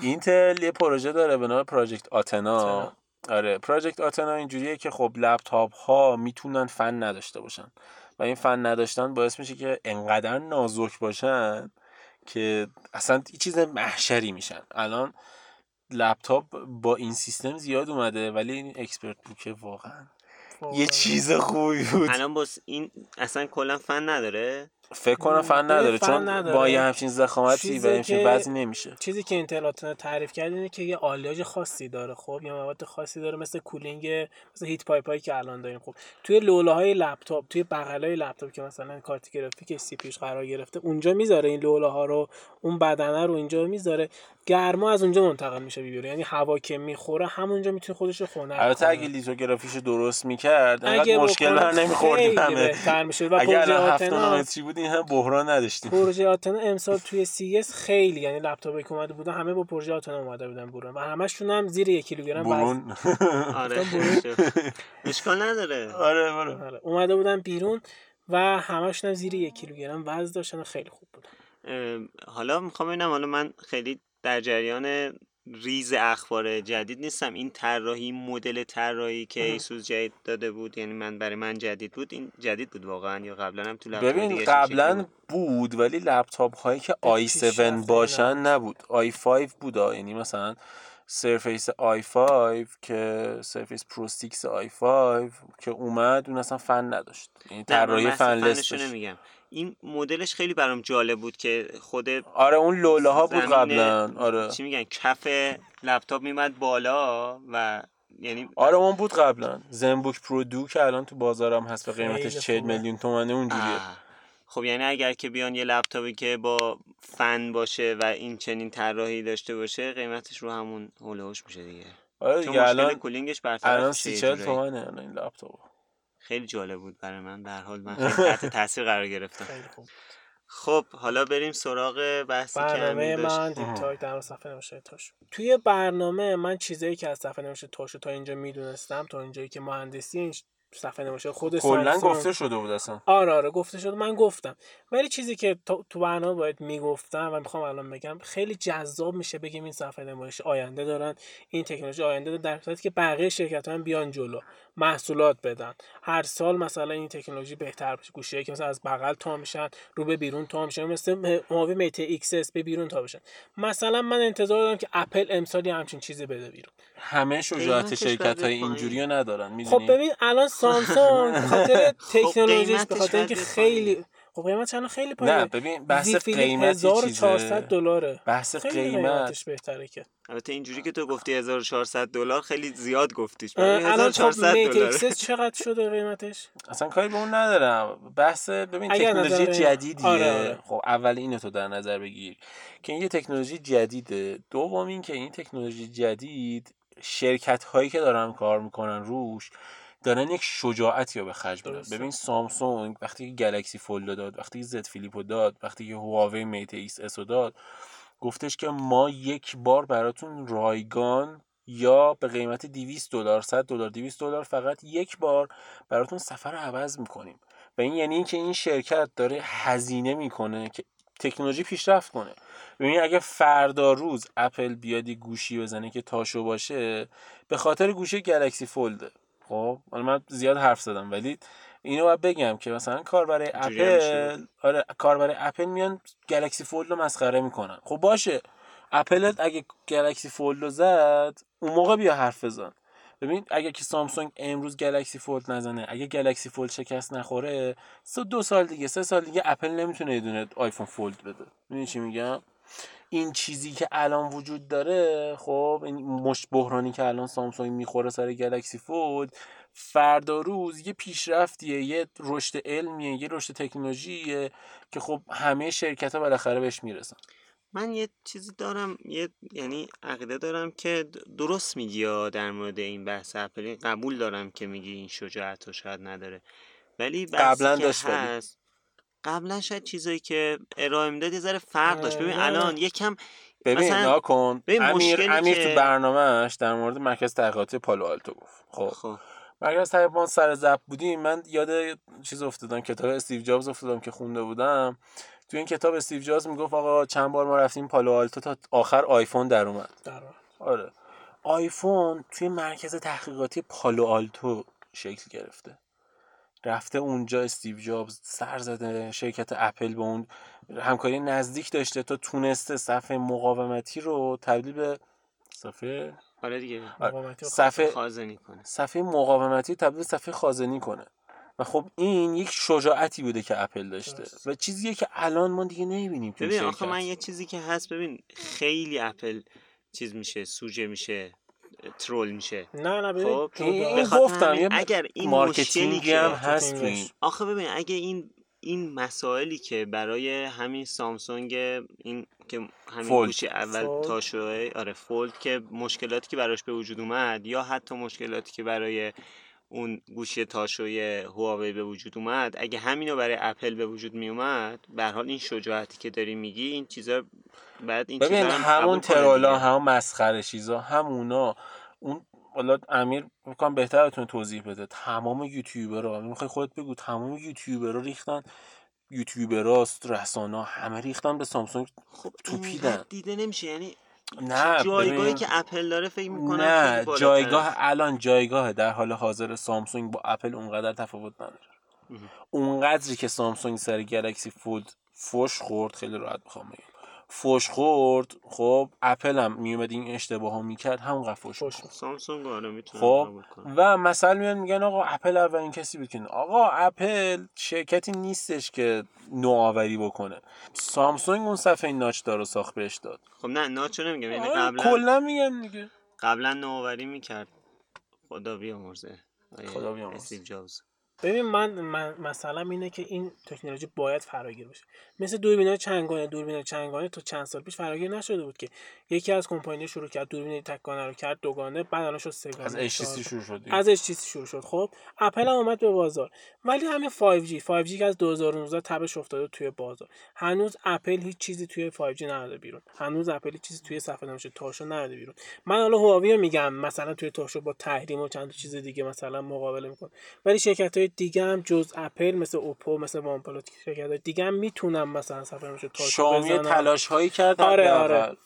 Intel یه پروژه داره به نام Project Athena. آره Project Athena اینجوریه که خب لپتاپ ها می‌تونن فن نداشته باشن. و این فن نداشتن باعث میشه که انقدر نازک باشن که اصلا یه چیز محشری میشن. الان لپتاپ با این سیستم زیاد اومده ولی این ExpertBook ه واقعا یه. چیز خوبی بود. الان باز این اصلا کلا فن نداره. فکر کنم فن نداره فن چون نداره. با یه همچین ضخامتی و همچین وزنی نمیشه. چیزی که Intel تعریف کرد اینه که یه آلیاژ خاصی داره خب؟ یا مواد خاصی داره مثل cooling مثل heat pipe هایی که الان داریم خب؟ توی لوله های لپتاپ توی بغل های لپتاپ که مثلا کارت گرافیک CPU ش قرار گرفته اونجا می‌ذاره این لوله ها رو اون بدنه رو اینجا می‌ذاره. گرما از اونجا منتقل میشه بیرون یعنی هوا که می‌خوره همونجا می‌تونه خودش رو خنک البته کنه. اگه لیتوگرافیشو درست می‌کرد اگه انقدر مشکل نمیخوردیم همه. بهتر میشه و اگه بود؟ این هم بحران نداشتیم. پروژه Athena امسال توی CES خیلی یعنی لپتاپی که اومده بودن همه با پروژه Athena اومده بودن برون و همشون هم زیر یک کیلوگرم وزن برون. آره. اشکال نداره. آره برو آره، اومده بودن بیرون و همشون هم زیر یک کیلوگرم وزن داشتن و خیلی خوب بودن حالا می‌خوام ببینم حالا من خیلی در جریان ریز اخبار جدید نیستم این طراحی مدل طراحی که. Asus جدید داده بود یعنی من برای من جدید بود این جدید بود واقعا یا قبلا هم تو لپتاپ ببین قبلا بود؟ ولی لپتاپ هایی که i پیشرفته 7 باشن نبود. i 5 بود. یعنی مثلا Surface i 5 که Surface Pro 6 i 5 که اومد اون اصلا فن نداشت یعنی طراحی داشت نمیگم این مدلش خیلی برام جالب بود که خود آره اون لوله ها بود قبلا آره چی میگن کف لپتاپ میمد بالا و یعنی آره اون بود قبلا ZenBook Pro Duo که الان تو بازارم هست خیلی قیمتش 40 خوبه. میلیون تومنه اونجوریه آه. خب یعنی اگر که بیان یه لپتاپی که با فن باشه و این چنین طراحی داشته باشه قیمتش رو همون حولوش میشه دیگه آره چون دیگه مشکل الان cooling ش برطرف الان میشه سی یه چل جورایی. تومنه الان این لپتاپ خیلی جالب بود برای من. در حال من خیلی تحت تاثیر قرار گرفتم. خیلی خوب. خب حالا بریم سراغ بحثی که برنامه من deep talk در صفحه نمایش تاشو توی برنامه من چیزایی که از صفحه نمایش تاشو تا اینجا می‌دونستم تا اینجایی که مهندسی این صفحه نمایش خود کلا گفته شده بود اصلا. آره آره گفته شد من گفتم. ولی چیزی که تو تو برنامه باید می‌گفتم و می‌خوام الان بگم خیلی جذاب میشه بگیم این صفحه نمایش آینده دارن. این تکنولوژی آینده دارن در صورتی که بقیه شرکت هم بیان جلو. محصولات بدن. هر سال مثلا این تکنولوژی بهتر بشه گوشیایی که مثلا از بغل تا میشن رو به بیرون تا میشن. مثل Huawei Mate Xs به بیرون تا بشن. مثلا من انتظار دارم که اپل امسال یه همچین چیزی بده بیرون. همه شجاعت شرکت های بیاد پایین. اینجوری رو ندارن خب می‌دونی ببین الان سامسونگ خاطر تکنولوژیش به خاطر اینکه خیلی خب قیمتش الان خیلی پایینه نه ببین بحث قیمت یه 1400 چیزه. دلاره. بحث خیلی قیمت. قیمتش بهتره که. البته اینجوری که تو گفتی 1400 دلار خیلی زیاد گفتیش. الان خب 1400 میت دلار چقدر شده قیمتش؟ اصلا کاری به اون ندارم. بحث ببین تکنولوژی نظر- جدیدیه. آره، آره. خب اول اینو تو در نظر بگیر که این یه تکنولوژی جدیده. دوم این که این تکنولوژی جدید شرکت هایی که دارن کار می‌کنن روش دارن یک شجاعتی رو به خرج میدن. ببین Samsung وقتی که Galaxy Fold داد وقتی که Z Flip رو داد وقتی که Huawei Mate Xs رو داد گفتش که ما یک بار براتون رایگان یا به قیمت 200 دلار 100 دلار 200 دلار فقط یک بار براتون صفحه رو عوض می‌کنیم. و این یعنی اینکه این شرکت داره هزینه می‌کنه که تکنولوژی پیشرفت کنه. ببین اگه فردا روز اپل بیاد یه گوشی بزنه که تاشو باشه به خاطر گوشی Galaxy Fold ه. خب حالا من زیاد حرف زدم ولی اینو باید بگم که مثلا کاربر اپل آره کاربر اپل میان Galaxy Fold رو مسخره می‌کنن. خب باشه اپل اگه Galaxy Fold رو زد اون موقع بیا حرف بزن. ببین اگه که Samsung امروز Galaxy Fold نزنه اگه Galaxy Fold شکست نخوره سه دو سال دیگه سه سال دیگه اپل نمی‌تونه یه دونه آیفون فولد بده. می‌دونی چی میگم؟ این چیزی که الان وجود داره خب این مش بحرانی که الان سامسونگ می‌خوره سر گلکسی فولد فردا روز یه پیشرفتیه یه رشد علمیه یه رشد تکنولوژیه که خب همه شرکت ها بالاخره بهش می‌رسن. من یه چیزی دارم یه یعنی عقیده دارم که درست میگی یا در مورد این بحث اپل قبول دارم که میگی این شجاعت رو شاید نداره. ولی قبلا داشت هست قبلا شاید چیزایی که ارائه می‌داد یه ذره فرق داشت. ببین الان یکم ببین مثلا کن. امیر امیر که... تو برنامهش در مورد مرکز تحقیقاتی پالو آلتو گفت. خب, خب. مرکز تحقیقات سر زب بودیم. من یاد چیز افتادم کتاب استیو جابز افتادم که خونده بودم. تو این کتاب استیو جابز می‌گفت آقا چند بار ما رفتیم پالو آلتو تا آخر آیفون در اومد. در آره. آیفون توی مرکز تحقیقاتی پالو آلتو شکل گرفته. رفته اونجا استیو جابز سر زده شرکت اپل به اون همکاری نزدیک داشته تا تونسته صفحه مقاومتی رو تبدیل به صفحه آره دیگه آره. صفحه خازنی کنه. صفحه مقاومتی تبدیل صفحه خازنی کنه. و خب این یک شجاعتی بوده که اپل داشته و چیزیه که الان ما دیگه نمی‌بینیم ببین آخه من یه چیزی که هست ببین خیلی اپل چیز میشه سوژه میشه. troll میشه. نه نه ببین خب این گفتم اگر این marketing هم هست این آخه ببین اگه این این مسائلی که برای همین Samsung این که همین گوشی اول تا شده آره Fold که مشکلاتی که براش به وجود اومد یا حتی مشکلاتی که برای اون گوشی تاشوی Huawei به وجود اومد اگه همینو برای اپل به وجود می اومد به حال این شجاعتی که داری میگی این چیزا بعد این ببین همون ترولا همون مسخره چیزا همونا اون حالا امیر می‌کنم بهتر بتونه توضیح بده. تمام یوتیوبرها می‌خوای خودت بگو تمام یوتیوبرها ریختن. یوتیوبراست رسانه همه ریختن به سامسونگ خب توپیدن. دیده نمیشه یعنی نه جایگاهی که اپل داره فکر می‌کنم نه جایگاه الان جایگاه در حال حاضر سامسونگ با اپل اونقدر تفاوت نداره. اونقدری که سامسونگ سر گلکسی فولد فوش خورد خیلی راحت بخوام بگم. فوش خورد خب اپل هم میومد این اشتباه ها می‌کرد همون فوش سامسونگ آره می‌تونه خب و مثلا میان میگن آقا اپل اولین کسی بود که آقا اپل شرکتی نیستش که نوآوری بکنه. سامسونگ اون صفحه ناچ دارو ساخت بهش داد. خب نه ناچ نمیگم یعنی آره، قبلا کلا میگم دیگه. قبلا نوآوری می‌کرد. خدا بیامرزه. خدا بیامرزه. استیو جابز. ببین من, من مثلا اینه که این تکنولوژی باید فراگیر بشه مثل دوربین چنگانه دوربین چنگانه تا چند سال پیش فراگیر نشده بود که یکی از کمپانی شروع کرد دوربین تکانه رو کرد دوگانه بعد الان شد سگانه از HTC شروع شد از HTC شروع شد. خب اپل هم اومد به بازار. ولی همین 5G 5G که از 2019 تبش افتاده توی بازار. هنوز اپل هیچ چیزی توی 5G نداده بیرون. هنوز اپل هیچ چیزی توی صفحه نمیشه تاشو نداده بیرون. من حالا هواوی میگم مثلا توی تاشو با تحریم و چند چیز دیگه مثلا مقابله می‌کنه ولی شرکت های دیگه هم جز اپل مثل اوپو مثل وان پلاس شرکت دیگه هم می‌تونن مثلا سفر میشه تا شامی تلاش هایی کرد آره آره.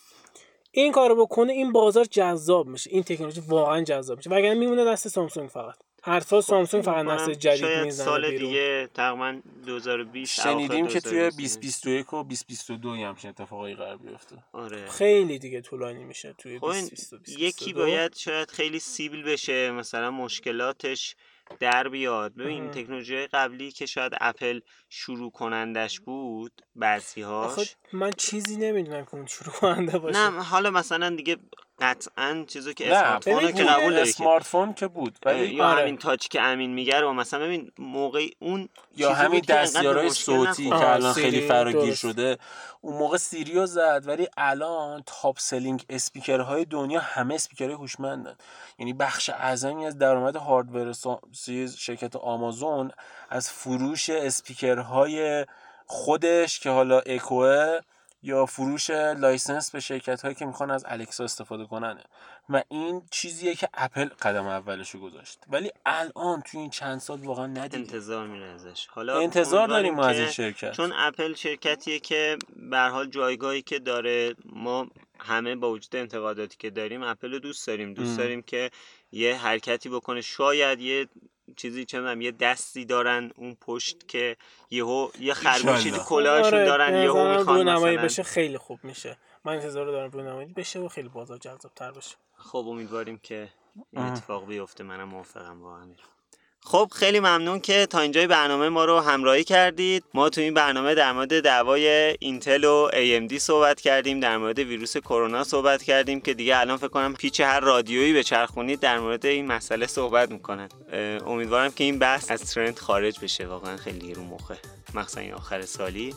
این کارو بکنه این بازار جذاب میشه. این تکنولوژی واقعا جذاب میشه. وگرنه میمونه دست سامسونگ فقط. هر سال سامسونگ فقط نسل جدید می‌زنه سال دیگه تقریبا 2020 شنیدیم که توی 2021 و 2022 همچین اتفاقایی قرار بیفته. آره. خیلی دیگه طولانی میشه توی 2022 خب یکی باید شاید خیلی سیبل بشه مثلا مشکلاتش در بیاد. ببین تکنولوژی قبلی که شاید اپل شروع کنندش بود بعضی هاش من چیزی نمی‌دونم که اون شروع کننده باشه. نه حالا مثلا دیگه قطعا چیزی که smart phone که قبول داری smart phone که بود ولی یا آره. همین touch که امین میگه رو مثلا ببین موقع اون یا همین دستیارای صوتی که الان خیلی فراگیر شده اون موقع سیریو زد ولی الان top selling اسپیکرهای دنیا همه اسپیکرهای هوشمندن. یعنی بخش اعظمی از درآمد hardware sales شرکت آمازون از فروش اسپیکرهای خودش که حالا اکوه یا فروش license به شرکت هایی که می‌خوان از الکسا استفاده کننه و این چیزیه که اپل قدم اولشو گذاشت. ولی الان تو این چند سال واقعا ندید انتظار میره ازش. حالا انتظار داریم ما از این شرکت. چون اپل شرکتیه که به حال جایگاهی که داره ما همه با وجود انتقاداتی که داریم اپل رو دوست داریم. دوست داریم که یه حرکتی بکنه. شاید یه چیزی چه یه دستی دارن اون پشت که یهو یه خرگوشی تو کلاهشون آره، دارن یهو می‌خوان مثلا بشه خیلی خوب میشه. من انتظار دارم رونمایی بشه و خیلی بازار جذاب تر بشه. خب امیدواریم که این اتفاق بیفته. منم موافقم با امیر خب خیلی ممنون که تا اینجای برنامه ما رو همراهی کردید. ما تو این برنامه در مورد دعوای اینتل و AMD صحبت کردیم در مورد ویروس کرونا صحبت کردیم که دیگه الان فکر کنم پیچ هر رادیویی به چرخونید در مورد این مسئله صحبت می‌کنن. امیدوارم که این بحث از trend خارج بشه. واقعا خیلی رو مخه مخصوصا آخر سالی.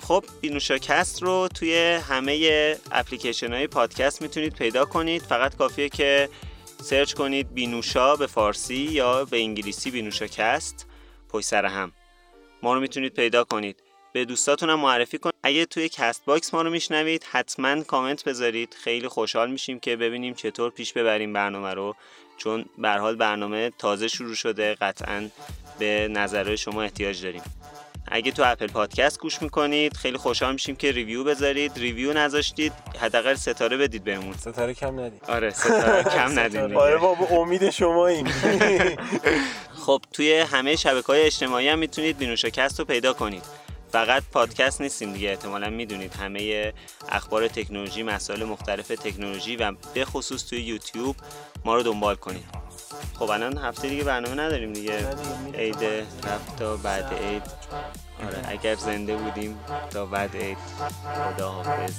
خب بینوشاکست رو توی همه اپلیکیشن های پادکست می‌تونید پیدا کنید. فقط کافیه که search کنید بینوشا به فارسی یا به انگلیسی بینوشاکست پشت سر هم. ما رو می‌تونید پیدا کنید. به دوستاتون هم معرفی کنید اگه توی کست باکس ما رو میشنوید حتما کامنت بذارید. خیلی خوشحال میشیم که ببینیم چطور پیش ببریم برنامه رو. چون به حال برنامه تازه شروع شده قطعا به نظرهای شما احتیاج داریم. اگه تو اپل پادکست گوش می‌کنید خیلی خوشحال میشیم که review بذارید. review نذاشتید حداقل ستاره بدید بهمون. ستاره کم ندید. آره ستاره کم ندید. آره بابا امید شما این خب توی همه شبکه های اجتماعی هم می‌تونید بینوشاکست رو پیدا کنید. فقط پادکست نیستیم دیگه احتمالا می‌دونید همه اخبار تکنولوژی مسائل مختلف تکنولوژی و به خصوص توی یوتیوب ما رو دنبال کنید. خب الان هفته دیگه برنامه نداریم دیگه. عید رفت تا بعد عید. آره اگر زنده بودیم تا بعد عید. خدا حافظ